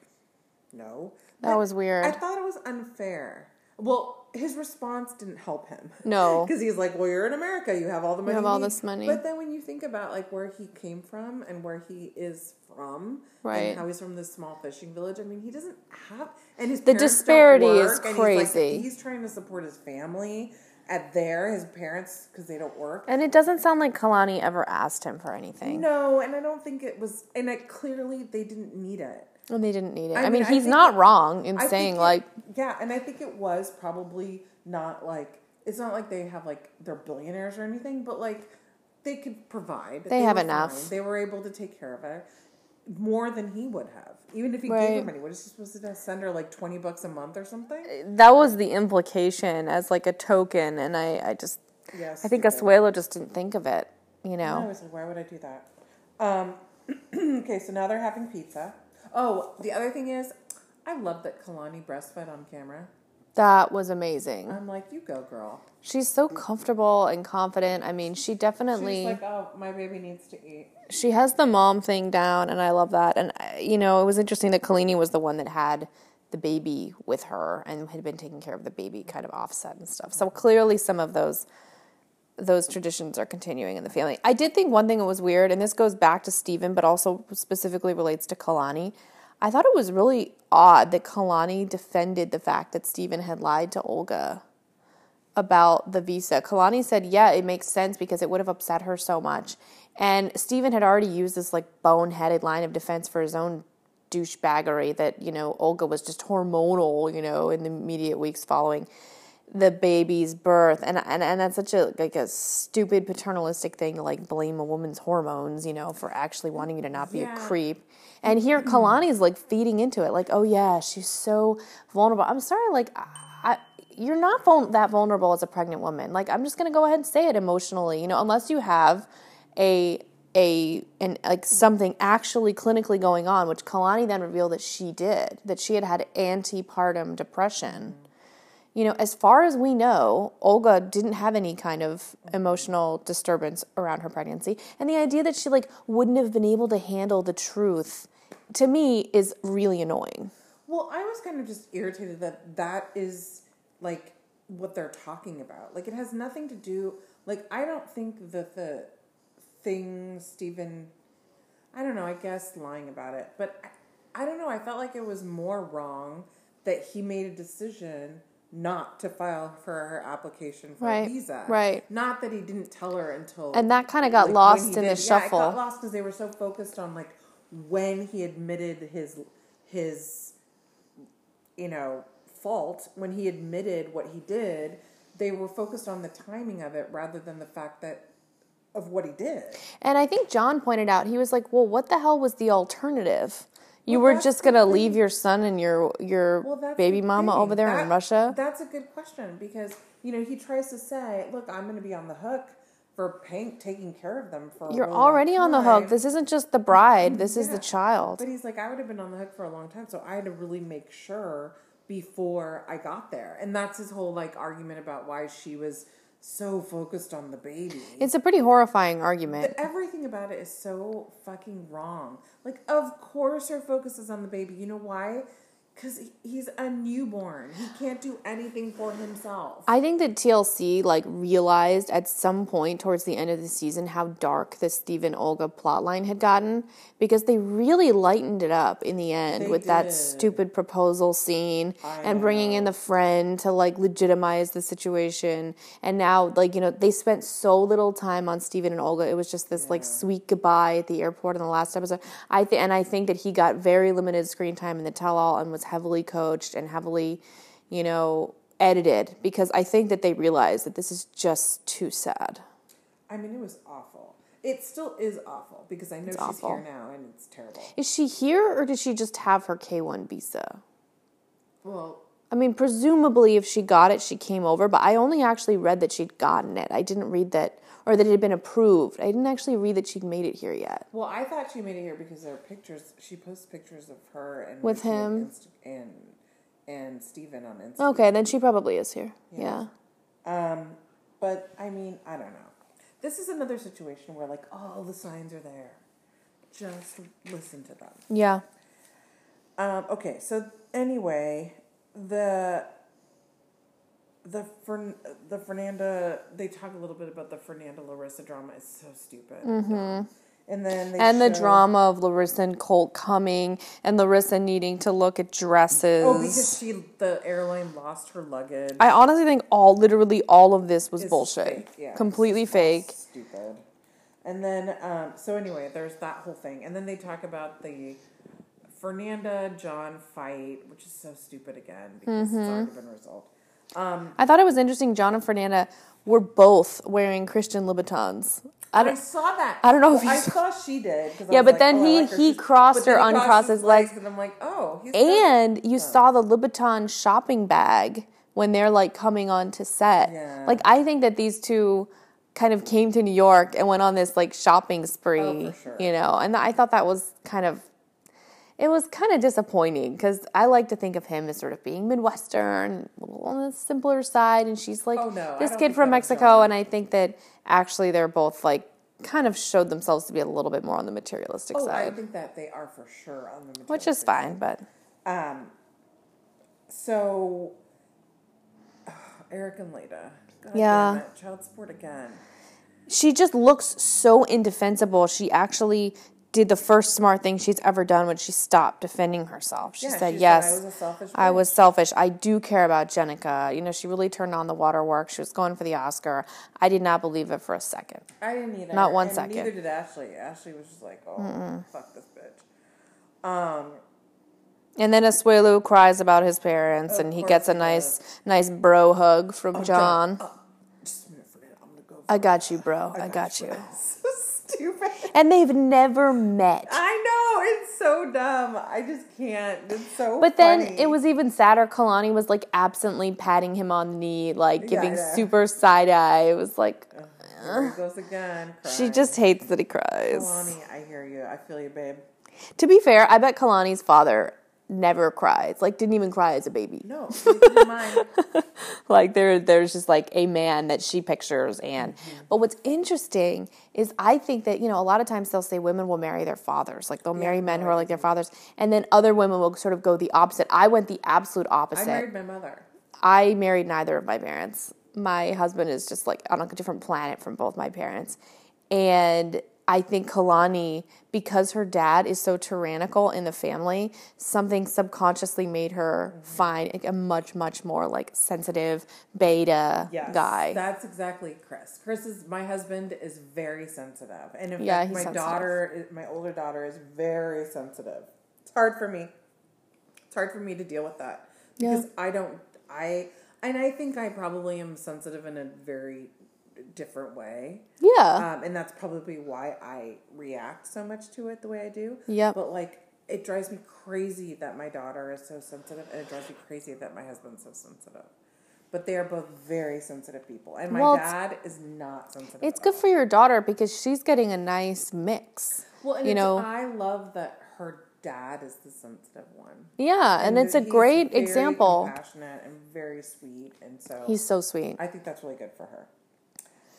no That was weird. i thought it was unfair well his response didn't help him No. [laughs] because he's like well you're in america you have all the money have all this money. but then when you think about like where he came from and where he is from Right. and how he's from this small fishing village i mean he doesn't have and his The disparity is work, and he's, like, crazy. he's trying to support his family at there, his parents, because they don't work. And it doesn't sound like Kalani ever asked him for anything. No, and I don't think it was, and it clearly they didn't need it. And they didn't need it. I I, mean, mean, he's not wrong in I saying, it- like, yeah, and I think it was probably not like it's not like they have like they're billionaires or anything, but like they could provide. They have enough. fine. They were able to take care of it more than he would have, even if he gave Right. her money. What is he supposed to send her like twenty bucks a month or something? that was the implication as like a token. And I, I just, Yes, I think. Asuelu just didn't think of it, you know, I was like, why would I do that? Um, [clears throat] okay, so now they're having pizza. Oh, the other thing is, I love that Kalani breastfed on camera. That was amazing. I'm like, you go, girl. She's so comfortable and confident. I mean, she definitely. She's like, oh, my baby needs to eat. she has the mom thing down, and I love that. And uh, you know, it was interesting that Kalani was the one that had the baby with her and had been taking care of the baby, kind of offset and stuff. So clearly, some of those those traditions are continuing in the family. I did think one thing that was weird, and this goes back to Steven, but also specifically relates to Kalani. I thought it was really odd that Kalani defended the fact that Steven had lied to Olga about the visa. Kalani said, yeah, it makes sense because it would have upset her so much. And Steven had already used this like boneheaded line of defense for his own douchebaggery that, you know, Olga was just hormonal, you know, in the immediate weeks following the baby's birth. And and, and that's such a like a stupid paternalistic thing to like blame a woman's hormones, you know, for actually wanting you to not be Yeah. a creep. And here mm-hmm. Kalani's like feeding into it, like, oh yeah, she's so vulnerable. I'm sorry, like I, you're not vul- that vulnerable as a pregnant woman. Like I'm just gonna go ahead and say it emotionally, you know, unless you have a a and like something actually clinically going on, which Kalani then revealed that she did, that she had had antepartum depression. You know, as far as we know, Olga didn't have any kind of emotional disturbance around her pregnancy, and the idea that she like wouldn't have been able to handle the truth to me is really annoying. Well, I was kind of just irritated that that is like what they're talking about. Like, it has nothing to do. Like, I don't think that the thing Steven, I don't know. I guess lying about it, but I don't know. I felt like it was more wrong that he made a decision not to file for her application for Right, a visa. right. Not that he didn't tell her until. And that kinda got when lost in the Yeah, it shuffle. got lost because they were so focused on like when he admitted his his you know fault when he admitted what he did. They were focused on the timing of it rather than the fact that of what he did. And I think John pointed out, he was like, well, what the hell was the alternative? You Well, were just going to leave your son and your your Well, baby mama thing. over there in Russia? That's a good question because you know he tries to say, "Look, I'm going to be on the hook for paying, taking care of them for." a You're already on the hook. This isn't just the bride. This is the child. But he's like, I would have been on the hook for a long time, so I had to really make sure before I got there, and that's his whole like argument about why she was so focused on the baby. It's a pretty horrifying argument. Everything about it is so fucking wrong. Like, of course, her focus is on the baby. You know why? Because he's a newborn. He can't do anything for himself. I think that TLC like realized at some point towards the end of the season how dark the Steven Olga plotline had gotten because they really lightened it up in the end They with that stupid proposal scene I and bringing in the friend to like legitimize the situation. And now like you know they spent so little time on Steven and Olga. It was just this like sweet goodbye at the airport in the last episode. I think and I think that he got very limited screen time in the tell all and was heavily coached and heavily you know, edited because I think that they realized that this is just too sad. I mean, it was awful. It still is awful because I know she's awful. here now and it's terrible. Is she here or did she just have her K1 visa? Well, I mean, presumably if she got it, she came over, but I only actually read that she'd gotten it. I didn't read that, or that it had been approved. I didn't actually read that she'd made it here yet. well, I thought she made it here because there are pictures. She posts pictures of her and With Richie and him? Insta- and and Steven on Instagram. Okay, then she probably is here. Yeah. Um, but I mean, I don't know. This is another situation where like all the signs are there. Just listen to them. Yeah. Um, okay, so anyway, the the Fern, the Fernanda they talk a little bit about the Fernanda Larissa drama. is so stupid. And then they Mm-hmm. And the show- drama of Larissa and Colt coming and Larissa needing to look at dresses. Oh, because she the airline lost her luggage. I honestly think all, literally all of this was It's bullshit. fake, yeah, Completely fake. Stupid. And then, um, so anyway, there's that whole thing, and then they talk about the Fernanda John fight, which is so stupid again because Mm-hmm. it's already been resolved. Um, I thought it was interesting. John and Fernanda were both wearing Christian Louboutins. I I saw that. I don't know if Well, I you saw she did. Yeah, but like, then oh, he- like her. he crossed or uncrossed his legs. and I'm like, oh, he's And you saw the Louboutin shopping bag when they're like coming on to set. Yeah. Like I think that these two kind of came to New York and went on this like shopping spree, Oh, sure. you know. And I thought that was kind of it was kind of disappointing because I like to think of him as sort of being Midwestern, a little on the simpler side, and she's like Oh, no, this kid from Mexico, and I think that actually they're both like kind of showed themselves to be a little bit more on the materialistic Oh, I side, think that they are for sure on the which is materialistic fine, but Um, so [sighs] Eric and Leida. God Yeah. child support again. she just looks so indefensible. She actually did the first smart thing she's ever done when she stopped defending herself. She Yeah, said, she said, "Yes, "I was selfish I was selfish. I do care about Jenica. You know, she really turned on the waterworks. She was going for the Oscar. I did not believe it for a second. I didn't either. Not one and second. Neither did Ashley. Ashley was just like, "Oh, fuck this bitch." Um, And then Asuelu cries about his parents, and he gets a nice, nice bro hug from John. uh, just a minute. I'm gonna go. I got you, bro. I got you. [laughs] stupid. And they've never met. I know it's so dumb. I just can't. It's so. But then it was even sadder. Kalani was like absently patting him on the knee, like giving yeah. super side eye. It was like he goes again. she just hates that he cries. Lonnie, I hear you. I feel you, babe. To be fair, I bet Kalani's father never cries. Like didn't even cry as a baby. No. [laughs] Like there there's just like a man that she pictures and but what's interesting is I think that, you know, a lot of times they'll say women will marry their fathers. Like they'll marry men who are like their fathers and then other women will sort of go the opposite. I went the absolute opposite. I married my mother. I married neither of my parents. My husband is just like on a different planet from both my parents. And I think Kalani, because her dad is so tyrannical in the family, something subconsciously made her find like, a much, much more like sensitive beta Yes, guy. That's exactly Chris. Chris is my husband is very sensitive, and in Yeah, fact, my sensitive. daughter, my older daughter, is very sensitive. It's hard for me. It's hard for me to deal with that Yeah. because I don't. I and I think I probably am sensitive in a very different way. yeah. Um, and that's probably why I react so much to it the way I do. Yeah. But like, it drives me crazy that my daughter is so sensitive, and it drives me crazy that my husband's so sensitive. But they are both very sensitive people, and my Well, dad is not sensitive. It's good for your daughter because she's getting a nice mix. Well, and you know, I love that her dad is the sensitive one. yeah, and, it's a great example. compassionate and very sweet, and so He's so sweet. I think that's really good for her.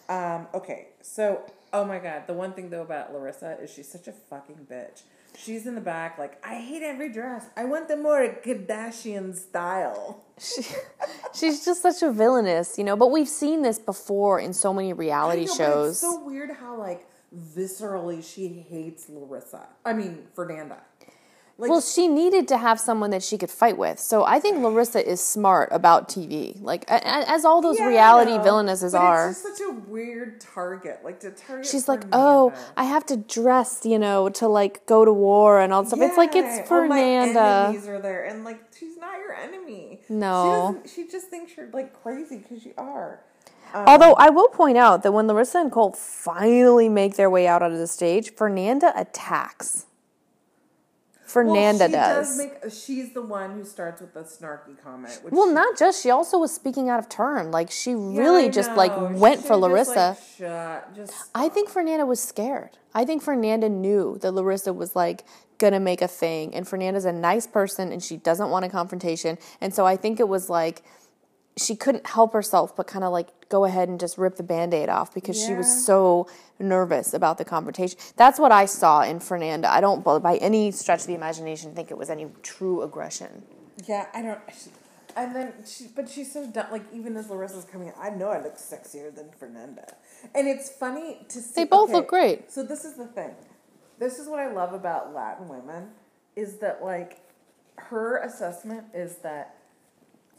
Um, okay, so oh my god, the one thing though about Larissa is she's such a fucking bitch. She's in the back like I hate every dress. I want the more Kardashian style. She, she's just such a villainous, you know. But we've seen this before in so many reality know, shows. It's so weird how like viscerally she hates Larissa. I mean Fernanda. Like well, she needed to have someone that she could fight with. So I think [sighs] Larissa is smart about TV, like as all those yeah, reality villainesses are. It's just such a weird target. Like to target. She's like, Fernanda. oh, I have to dress, you know, to like go to war and all stuff. It's like Yeah, it's all my Fernanda. enemies are there, and like she's not your enemy. No. she, she just thinks you're like crazy because you are. Um, Although I will point out that when Larissa and Colt finally make their way out onto the stage, Fernanda attacks. Fernanda well, she does. make. She's the one who starts with the snarky comment. Which well, she- not just. She also was speaking out of turn. Like she really I just like know. Went for Larissa. Just, like. Just. I think Fernanda was scared. I think Fernanda knew that Larissa was like gonna make a thing, and Fernanda's a nice person, and she doesn't want a confrontation, and so I think it was like she couldn't help herself but kind of like go ahead and just rip the band-aid off because she was so nervous about the confrontation that's what i saw in fernanda i don't by any stretch of the imagination think it was any true aggression Yeah, I don't. And then she, but she's so dumb. Like even as Larissa's coming, in, I know I look sexier than Fernanda, and it's funny to see. They both okay, look great. So this is the thing. This is what I love about Latin women, is that like her assessment is that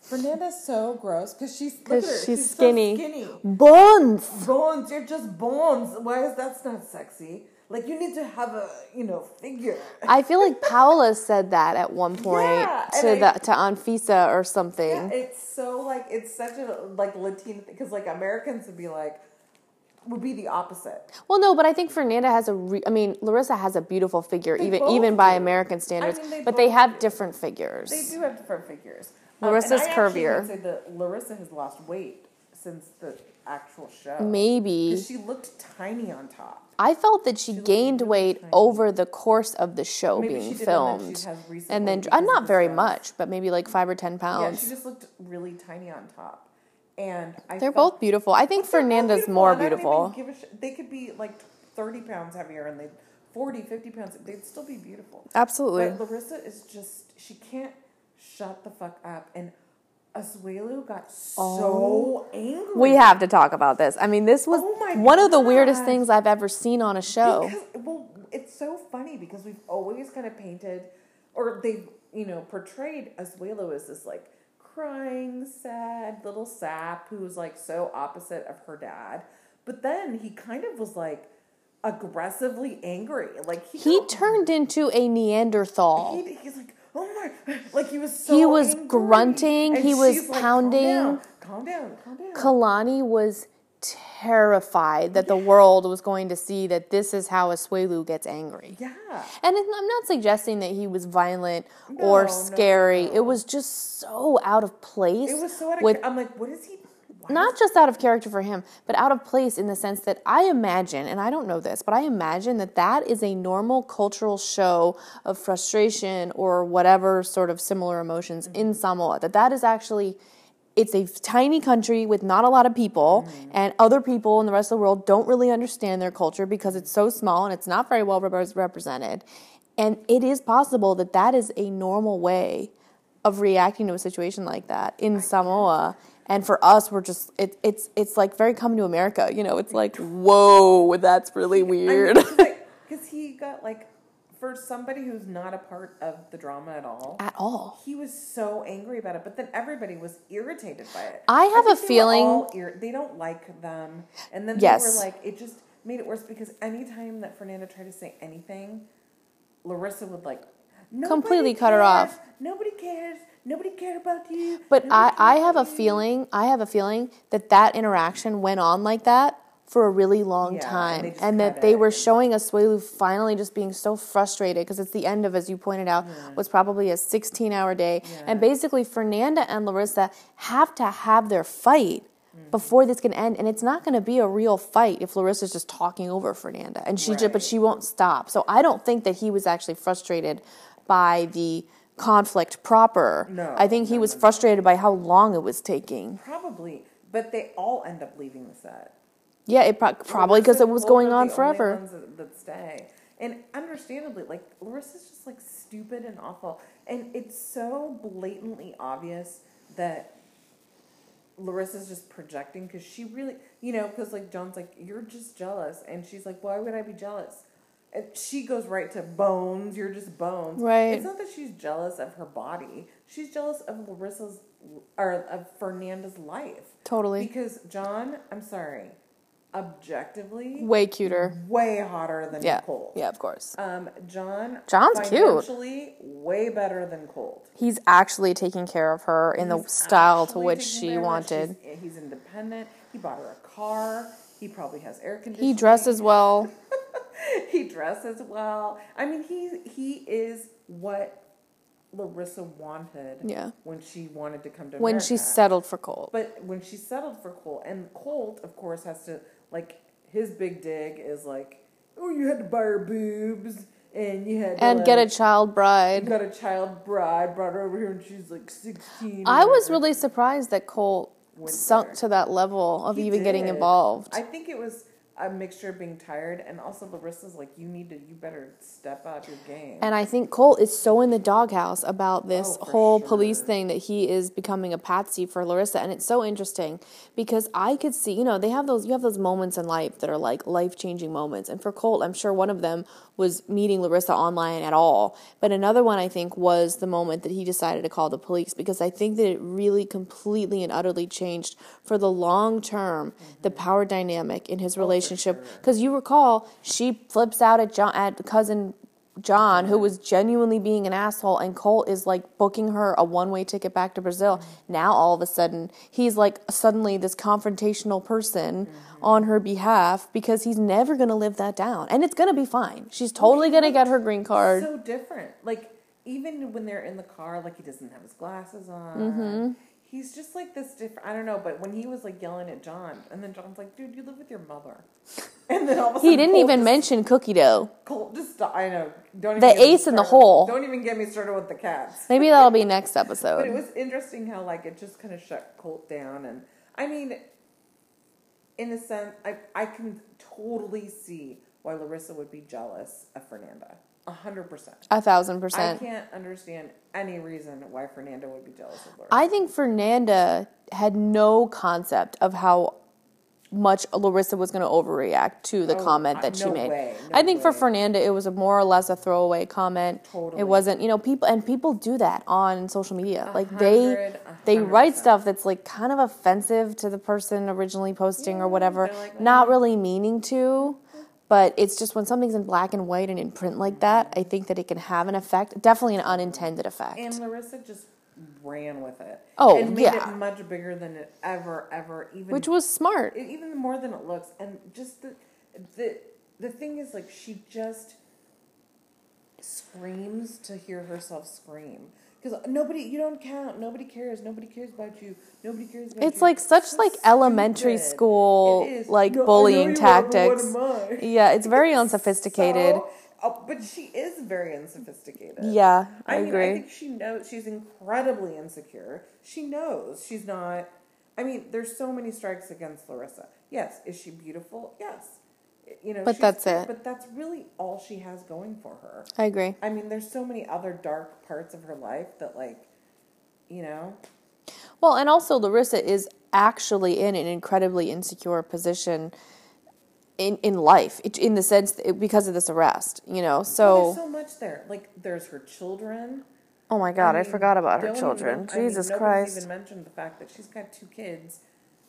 Fernanda's so gross because she's look at her, because she's, so skinny skinny. bones Bones, you're just bones. Why is that's not sexy? Like you need to have a you know figure. i feel like paola said that at one [laughs] point Yeah, to I- the to anfisa or something Yeah, it's so like it's such a like Latino because like Americans would be like would be the opposite. Well, no, but I think Fernanda has a. Re- I mean, Larissa has a beautiful figure, They even even by do. American standards. mean, they but they have do. different figures. They do have different figures. Um, Larissa's I curvier. say that Larissa has lost weight since the actual show. Maybe she looked tiny on top. I felt that she looked gained really weight tiny. over the course of the show Maybe being she did, and then filmed, she and then I'm not very shows. much, but maybe like five or ten pounds. Yeah, she just looked really tiny on top. And I They're felt- both beautiful. I think Fernanda's more and I don't even beautiful. give a sh- they could be like 30 pounds heavier and they 40, 50 pounds. They'd still be beautiful. Absolutely. But Larissa is just, she can't shut the fuck up. And Asuelu got so oh, angry. We have to talk about this. I mean, this was Oh one of the weirdest things I've ever seen on a show. Because, well, it's so funny because we've always kind of painted, or they've, you know, portrayed Asuelu as this like crying, sad little sap who's like so opposite of her dad. But then he kind of was like aggressively angry. Like he, He turned into a Neanderthal. he, he's like, oh my, like he was so He was angry. grunting, And he was like, pounding. Calm down, calm down, calm down. Kalani was terrified that the world was going to see that this is how Asuelu gets angry. yeah. And I'm not suggesting that he was violent No, or no, scary. no. It was just so out of place. It was so out of with I'm like, what is he? Not just out of character for him, but out of place in the sense that I imagine, and I don't know this, but I imagine that that is a normal cultural show of frustration or whatever sort of similar emotions in Samoa. That that is actually. It's a tiny country with not a lot of people, and other people in the rest of the world don't really understand their culture because it's so small and it's not very well repres- represented. And it is possible that that is a normal way of reacting to a situation like that in Samoa. And for us, we're just it, it's it's like very coming to America. You know, it's like [laughs] whoa, that's really weird. Because [laughs] he got like, for somebody who's not a part of the drama at all, At all. he was so angry about it. But then everybody was irritated by it. I have think a they feeling- ir- they don't like them, and then they Yes. were like, it just made it worse because anytime that Fernanda tried to say anything, Larissa would like "Nobody Completely cut her off. Nobody cares. Nobody cared about you. But I, Nobody I have a you." feeling I have a feeling that that interaction went on like that for a really long Yeah, and time, they and that they it. were showing us Asuelu finally just being so frustrated because it's the end of, as you pointed out, was probably a 16 hour day, and basically Fernanda and Larissa have to have their fight. Mm-hmm. Before this can end, and it's not going to be a real fight if Larissa's just talking over Fernanda, and she just, but she won't stop. So I don't think that he was actually frustrated by the conflict proper. No, I think he no, was no, frustrated by how long it was taking. Probably, but they all end up leaving the set. Yeah, it pro- probably because it was going on the only forever. that stay, and understandably, like Larissa's just like stupid and awful, and it's so blatantly obvious that Larissa's just projecting because she really, you know, because like John's like, you're just jealous, and she's like, why would I be jealous? She goes right to bones. You're just bones. Right. It's not that she's jealous of her body. She's jealous of Larissa's or of Fernanda's life. Totally. Because John, I'm sorry, objectively, Way cuter. way hotter than Yeah. Colt. Yeah, of course. Um, John, John's cute. financially, way better than Colt. He's actually taking care of her in the style to which she care of her. wanted. She's- he's independent. He bought her a car. He probably has air conditioning. He dresses well. [laughs] [laughs] he dresses well. I mean, he he is what Larissa wanted. Yeah. When she wanted to come to When she settled for Colt. But when she settled for Colt, and Colt, of course, has to like his big dig is like, oh, you had to buy her boobs, and you had to, And get a child You bride. got a child bride, brought her over here, and she's like sixteen. I was really surprised that Colt sunk there. to that level of He even getting involved. I think it was a mixture of being tired and also Larissa's like, you need to, you better step up your game. And I think Colt is so in the doghouse about oh, this Oh, whole police thing that he is becoming a patsy for Larissa. And it's so interesting because I could see, you know, they have those, you have those moments in life that are like life changing moments. And for Colt, I'm sure one of them was meeting Larissa online at all. But another one I think was the moment that he decided to call the police because I think that it really completely and utterly changed for the long term the mm-hmm. power dynamic in his oh, relationship. Because you recall, she flips out at John, at cousin John, who was genuinely being an asshole, and Colt is like booking her a one way ticket back to Brazil. Now, all of a sudden, he's like suddenly this confrontational person on her behalf because he's never going to live that down. And it's going to be fine. She's totally going to get her green card. so different. Like even when they're in the car, like he doesn't have his glasses on. Mm-hmm. He's just like this different. I don't know, but when he was like yelling at John, and then John's like, "Dude, you live with your mother," [laughs] and then all of a sudden He didn't Colt even just- mention cookie dough. Colt just. I know. Don't The ace in the hole. Don't even get me started with the cats. Maybe that'll be next episode. But it was interesting how like it just kind of shut Colt down, and I mean, in a sense, I I can totally see why Larissa would be jealous of Fernanda. A hundred percent. A thousand percent. I can't understand any reason why Fernanda would be jealous of Larissa. I think Fernanda had no concept of how much Larissa was going to overreact to the Oh, comment that she made. way, no I think for. Fernanda, it was a more or less a throwaway comment. Totally. It wasn't, you know, people and people do that on social media. Like they they write stuff that's like kind of offensive to the person originally posting Yeah, or whatever, like, not mm-hmm. really meaning to. But it's just when something's in black and white and in print like that, I think that it can have an effect. Definitely an unintended effect. and Larissa just ran with it. Oh, and made yeah. it much bigger than it ever, ever even. which was smart. even more than it looks, and just the the the thing is like she just screams to hear herself scream because nobody you don't count nobody cares nobody cares about you nobody cares about It's you. like such like elementary stupid. school like No, bullying tactics. what am I? Yeah, it's very [laughs] unsophisticated. So- oh, but she is very unsophisticated. Yeah, I, I, mean, agree. I think she knows she's incredibly insecure. She knows she's not. I mean, there's so many strikes against Larissa. Yes, is she beautiful? Yes, you know. But that's it. But that's really all she has going for her. I agree. I mean, there's so many other dark parts of her life that, like, You know? Well, and also Larissa is actually in an incredibly insecure position in in life, in the sense that because of this arrest. You know, Well, so there's so much there. Like there's her children. oh my god, I, mean, forgot about her children. Even, I mean, Jesus Christ. even mentioned the fact that she's got two kids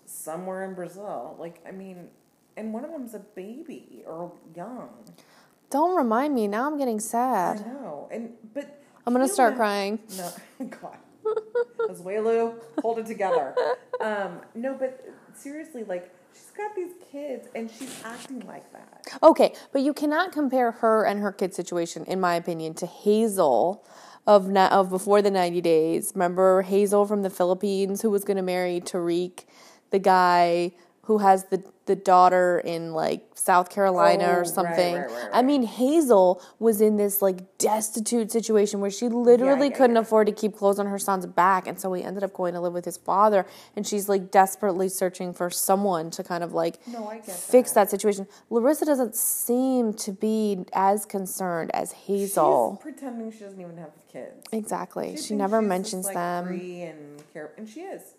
somewhere in Brazil. Like, I mean, and one of them's a baby or young. Don't remind me. Now I'm getting sad. I know, and but I'm gonna start ima- crying. No, [laughs] God. Asuelu, hold it together. Um, no, but seriously, like she's got these kids and she's acting like that. Okay, but you cannot compare her and her kid situation, in my opinion, to Hazel of na- of before the ninety days. Remember Hazel from the Philippines who was going to marry Tarik, the guy who has the the daughter in like South Carolina Oh, or right, something. right, right, I mean, Hazel was in this like destitute situation where she literally yeah, couldn't yeah. afford to keep clothes on her son's back, and so he ended up going to live with his father. And she's like desperately searching for someone to kind of like No, fix that. that situation. Larissa doesn't seem to be as concerned as Hazel. She's pretending she doesn't even have kids. exactly. She, thinks never she's just, mentions like, them. And care, and she is.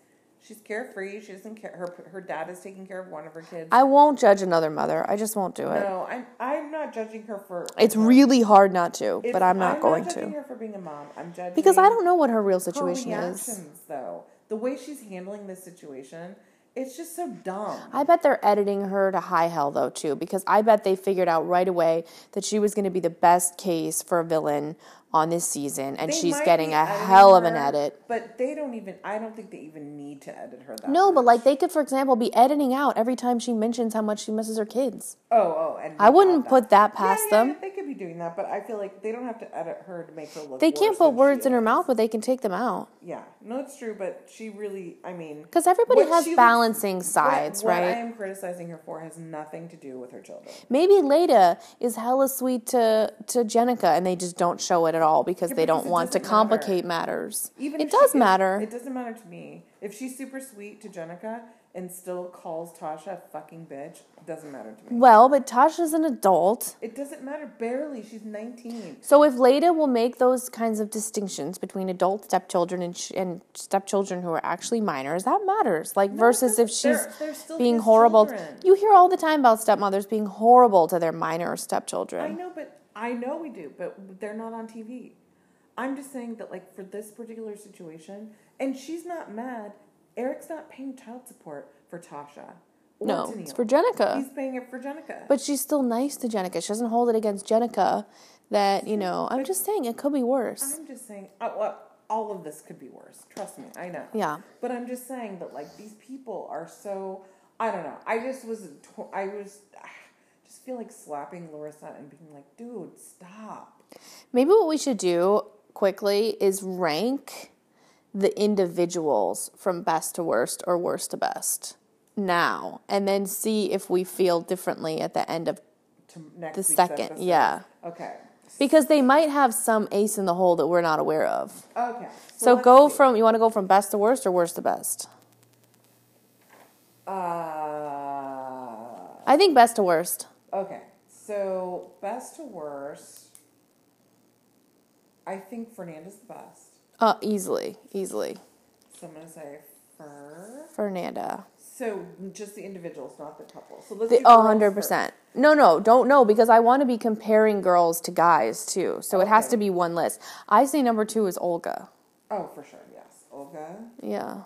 She's carefree. She doesn't care. Her her dad is taking care of one of her kids. I won't judge another mother. I just won't do it. no, I'm I'm not judging her for. It's her- really hard not to, it's- but I'm not going not judging to. her for being a mom. I'm judging Because I don't know what her real her situation is. reactions, though. The way she's handling this situation, it's just so dumb. I bet they're editing her to high hell though too, because I bet they figured out right away that she was going to be the best case for a villain on this season, and They she's getting a hell of an her, edit. But they don't even. I don't think they even need to edit her that. No, but like they could, for example, be editing out every time she mentions how much she misses her kids. Oh, oh, and I wouldn't put that Yeah, past yeah, them. they could be doing that, but I feel like they don't have to edit her to make her look. They can't put words in her mouth, but they can take them out. Yeah, no, it's true, but she really. I mean, Because everybody has she looks- balancing what- sides, what I am criticizing her for has nothing to do with her children. Maybe Leida is hella sweet to to Jenica, and they just don't show it at all because Yeah, they because don't want to complicate matters. Even it does matter. It doesn't matter to me. If she's super sweet to Jenica and still calls Tasha a fucking bitch, it doesn't matter to me. well, but Tasha's an adult. It doesn't matter barely. She's 19. So if Leida will make those kinds of distinctions between adult stepchildren and, sh- and stepchildren who are actually minors, that matters. Like versus if she's They're- they're being horrible. children. You hear all the time about stepmothers being horrible to their minor stepchildren. I know, but I know we do, but they're not on TV. I'm just saying that, like, for this particular situation, and she's not mad. Eric's not paying child support for Tasha. Or No, Tennille. it's for Jenica. He's paying it for Jenica. But she's still nice to Jenica. She doesn't hold it against Jenica that, you know, I'm just saying it could be worse. I'm just saying, uh, well, all of this could be worse. Trust me, I know. Yeah. But I'm just saying that, like, these people are so. I don't know. I just was. I was. Feel like slapping Larissa and being like, dude, stop. Maybe what we should do quickly is rank the individuals from best to worst or worst to best now and then see if we feel differently at the end of The second, episode. yeah. Okay. because they might have some ace in the hole that we're not aware of. Okay. So let's go see. from you want to go from best to worst or worst to best? Uh, I think best to worst. Okay. So best to worst. I think Fernanda's the best. Uh easily, easily. So I'm gonna say Fer. Fernanda. So just the individuals, not the couple. So let's The, do oh, 100%. No, no, don't know because I want to be comparing girls to guys too. So it has to be one list. I say number 2 is Olga. Oh, for sure. Yes, Olga. Yeah.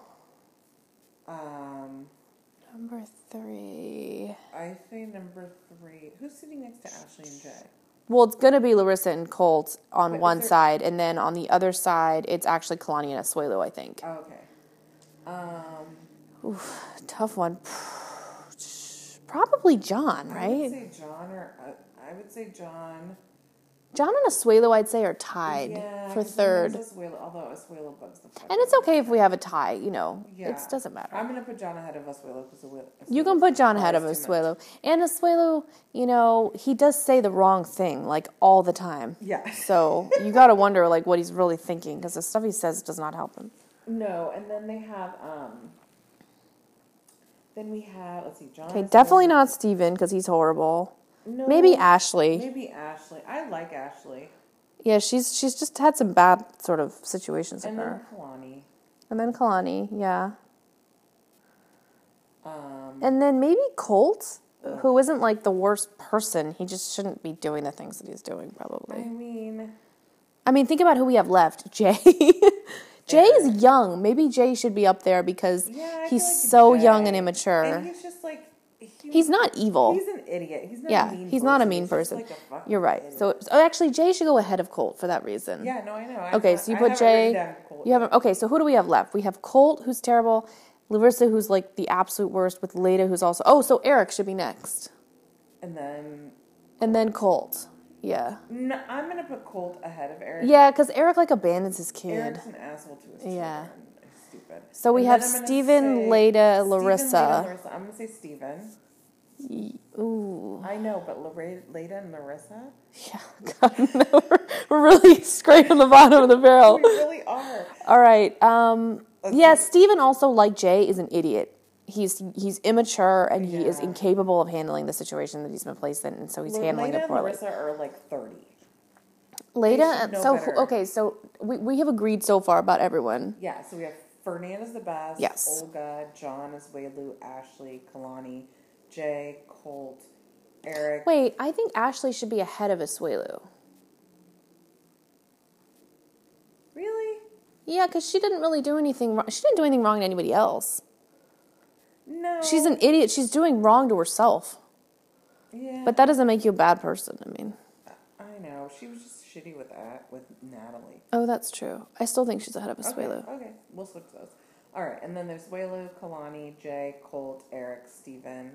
Um, Number 3. I say number three. Who's sitting next to Ashley and Jay? Well, it's going to be Larissa and Colt on Wait, one there- side and then on the other side it's actually Kalani and Asuelu, I think. Oh, okay. Um, Tough one. [sighs] Probably John, right? I would say John or uh, I would say John. John and Asuelu, I'd say, are tied Yeah, for third. Asuelu, although Asuelu bugs the fuck. And it's out of me. okay if we have a tie, you know. Yeah. It doesn't matter. I'm gonna put John ahead of Asuelu because You can put John ahead of Asuelu. And Asuelu, you know, he does say the wrong thing like all the time. Yeah. So you got to wonder like what he's really thinking because the stuff he says does not help him. No, and then they have um. Then we have let's see, John. Okay, definitely not Steven because he's horrible. No, Maybe Ashley. Maybe Ashley. I like Ashley. Yeah, she's she's just had some bad sort of situations with And her. then Kalani. And then Kalani, yeah. Um, And then maybe Colt, who isn't like the worst person. He just shouldn't be doing the things that he's doing, probably. I mean, I mean, think about who we have left. [laughs] Jay. Jay is young. Maybe Jay should be up there because yeah, he's like so Jay- young and immature. And he's just he's not evil. He's an idiot. He's not. yeah, a mean he's not a mean He's person. like a You're right. idiot. So, so oh, actually, Jay should go ahead of Colt for that reason. yeah, no, I know. I Okay, have- so you put have Jay. You haven't. Okay, so who do we have left? We have Colt, who's terrible. Larissa, who's like the absolute worst. With Leida, who's also. Oh, so Eric should be next, and then and then Colt. Yeah. no, I'm gonna put Colt ahead of Eric. Yeah, because Eric like abandons his kid. Eric's an asshole to his Yeah. children. He's stupid. So we And have then I'm gonna Steven, Leida, Larissa. Larissa. I'm gonna say Steven. Ooh. I know, but Leida and Larissa. Yeah. [laughs] God, no, we're, really scraping the bottom of the barrel. We really are. All right. Um, yeah, Steven also, like Jay, is an idiot. He's he's immature and he is incapable of handling the situation that he's been placed in, and so he's handling Leida it and poorly. Larissa are like thirty. Leida, should so better. okay, so we, we have agreed so far about everyone. Yeah, so we have Fernanda's the best. Yes. Olga, John is Waylu, Ashley, Kalani, Jay, Colt, Eric. Wait, I think Ashley should be ahead of Asuelu. Really? Yeah, because she didn't really do anything wrong. She didn't do anything wrong to anybody else. No. She's an idiot. She's doing wrong to herself. Yeah. But that doesn't make you a bad person. I mean, I know. She was just shitty with that with Natalie. oh, that's true. I still think she's ahead of Asuelu. okay, okay. we'll switch those. All right, and then there's Waylu, Kalani, Jay, Colt, Eric, Steven.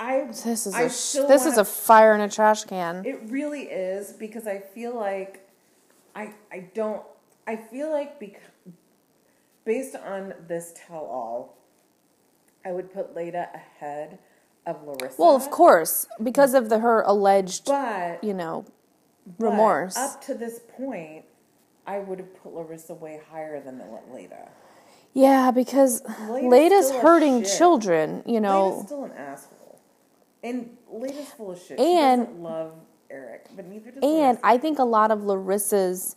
I This is I a this wanna- is a fire in a trash can. It really is because I feel like I I don't I feel like because based on this tell all, I would put Leida ahead of Larissa. well, of course, because of the her alleged, but you know, remorse. up to this point, I would have put Larissa way higher than Leida. Yeah, because Leida's Leida's hurting children. You Leida's know, still an asshole, and Leida's full of shit. And- love Eric, but neither does and Larissa. I think a lot of Larissa's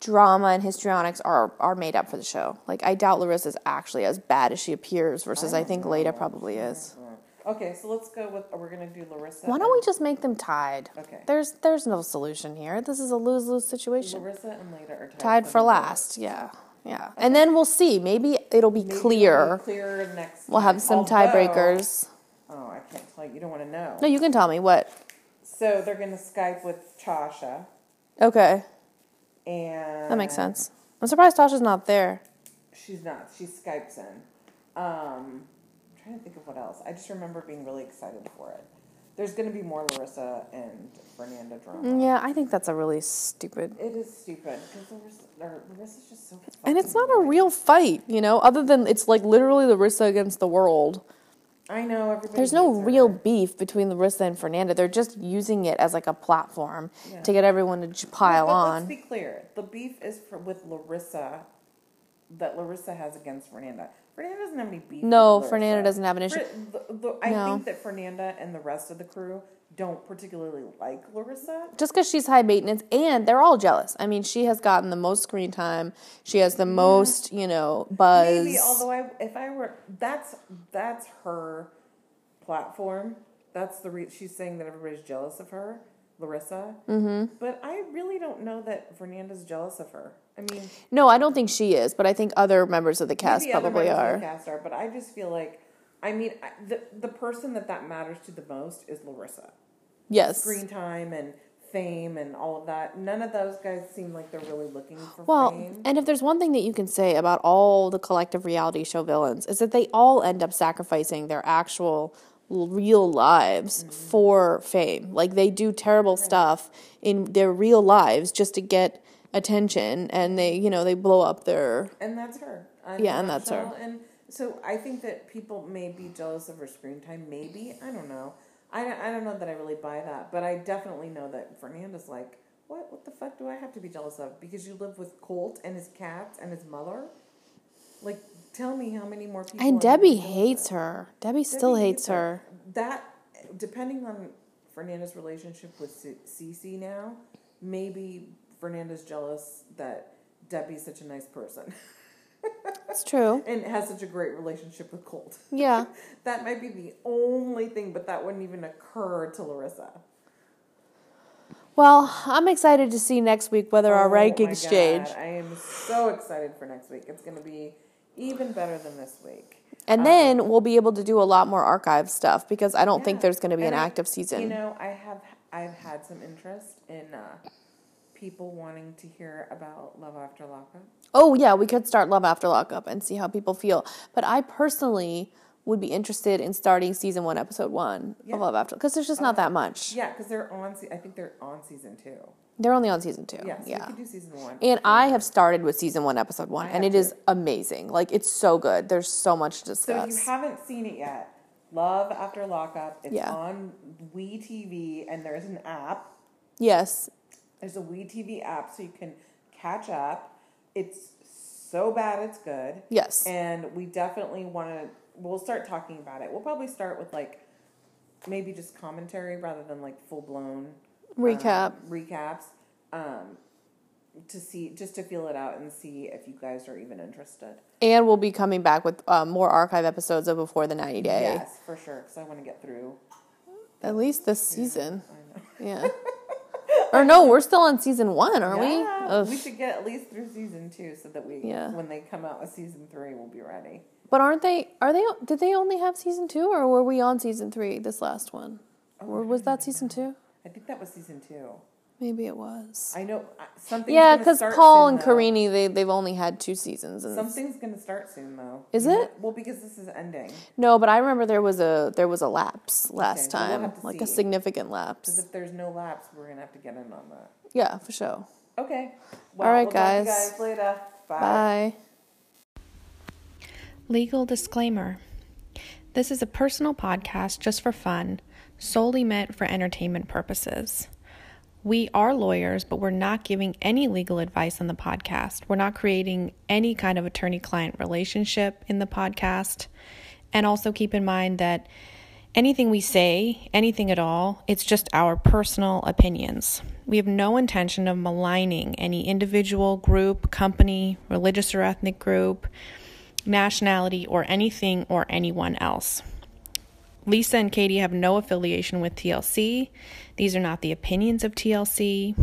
drama and histrionics are are made up for the show. Like I doubt Larissa's actually as bad as she appears, versus I, think Leida probably is. Okay, so let's go with. We're gonna do Larissa. Why don't we just make them tied? Okay. There's there's no solution here. This is a lose lose situation. Larissa and Leida are tied, Tied for last, yeah, yeah. And then we'll see. Maybe it'll be Maybe clear. be clear next. We'll have some tiebreakers. Oh, I can't tell you. You don't want to know. No, you can tell me what. So they're gonna Skype with Tasha, Okay, and that makes sense. I'm surprised Tasha's not there. She's not. She Skypes in. Um, I'm trying to think of what else. I just remember being really excited for it. There's going to be more Larissa and Fernanda drama. Mm, Yeah, I think that's a really stupid. It is stupid because Larissa, or just so. And it's not a real fight, you know, other than it's like literally Larissa against the world. I know everybody. There's no hates her. real beef between Larissa and Fernanda. They're just using it as like a platform Yeah. to get everyone to j- pile on. Let's be clear. The beef is for, with Larissa that Larissa has against Fernanda. Fernanda doesn't have any beef. No, Fernanda doesn't have an issue. Fer- the- the- I No. think that Fernanda and the rest of the crew don't particularly like Larissa. just because she's high maintenance and they're all jealous. I mean, she has gotten the most screen time. She has the most, you know, buzz. Maybe, although I, if I were, that's that's her platform. That's the re- she's saying that everybody's jealous of her, Larissa. Mm-hmm. But I really don't know that Fernanda's jealous of her. I mean, no, I don't think she is, but I think other members of the cast probably are. the cast are. But I just feel like, I mean, the the person that that matters to the most is Larissa. Yes. Screen time and fame and all of that. None of those guys seem like they're really looking for Well, fame. and if there's one thing that you can say about all the collective reality show villains is that they all end up sacrificing their actual real lives Mm-hmm. for fame. Like they do terrible stuff in their real lives just to get attention and they, you know, they blow up their And that's her. in Yeah, and that's her. And so I think that people may be jealous of her screen time. Maybe I don't know. I don't, I don't know that I really buy that, but I definitely know that Fernanda's like, what? What the fuck do I have to be jealous of? Because you live with Colt and his cats and his mother. Like, tell me how many more people. And Debbie hates her. Debbie still hates her. That, depending on Fernanda's relationship with Cece now, maybe Fernanda's jealous that Debbie's such a nice person [laughs] It's true. [laughs] and it has such a great relationship with Colt. Yeah. [laughs] that might be the only thing, but that wouldn't even occur to Larissa. Well, I'm excited to see next week whether our Oh my rankings change. I am so excited for next week. It's going to be even better than this week. And then we'll be able to do a lot more archive stuff because I don't think there's going to be an I- active season. You know, I have I've had some interest in uh, people wanting to hear about Love After Lockup. oh, yeah, we could start Love After Lockup and see how people feel. But I personally would be interested in starting season one, episode one Yeah. of Love After because there's just not uh, that much. Yeah, because they're on. I think they're on season two. They're only on season two. Yeah, so yeah. do season one. And I have started with season one, episode one, I and it is too. amazing. Like it's so good. There's so much to discuss. So if you haven't seen it yet, Love After Lockup. It's Yeah. on We TV, and there's an app. yes. There's a We TV app, so you can catch up. It's so bad, it's good. Yes. And we definitely want to. We'll start talking about it. We'll probably start with like maybe just commentary rather than like full blown Recap. recaps. Um, to see just to feel it out and see if you guys are even interested. and we'll be coming back with uh, more archive episodes of Before the 90 Day. Yes, for sure. Because I want to get through. At least this season. I know. Yeah. [laughs] or no, we're still on season one, aren't we? Yeah, Ugh. we should get at least through season two so that we, Yeah. when they come out with season three, we'll be ready. But aren't they? Are they? Did they only have season two, or were we on season three this last one? Oh, or was that season two? I think that was season two. Maybe it was. I know uh, something. yeah, because Paul and Karine, they they've only had two seasons, and Something's gonna start soon, though. Is You know- it? Well, because this is ending. no, but I remember there was a there was a lapse last well, we'll time, have to like a see. significant Because lapse. if there's no lapse, we're gonna have to get in on that. Yeah, for sure. Okay. All right, we'll talk to you guys. guys later. Bye. Bye. Legal disclaimer This is a personal podcast just for fun, solely meant for entertainment purposes. We are lawyers, but we're not giving any legal advice on the podcast. We're not creating any kind of attorney client relationship in the podcast. And also keep in mind that anything we say, anything at all, it's just our personal opinions. We have no intention of maligning any individual, group, company, religious or ethnic group nationality, or anything or anyone else. Lisa and Katie have no affiliation with TLC. These are not the opinions of TLC.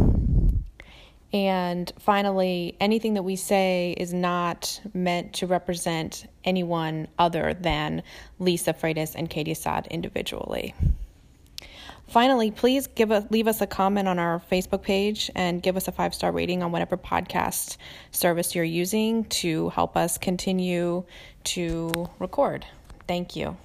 And finally, anything that we say is not meant to represent anyone other than Lisa Freitas and Katie Assad individually. Finally, please give us leave us a comment on our Facebook page and give us a five star rating on whatever podcast service you're using to help us continue to record. Thank you.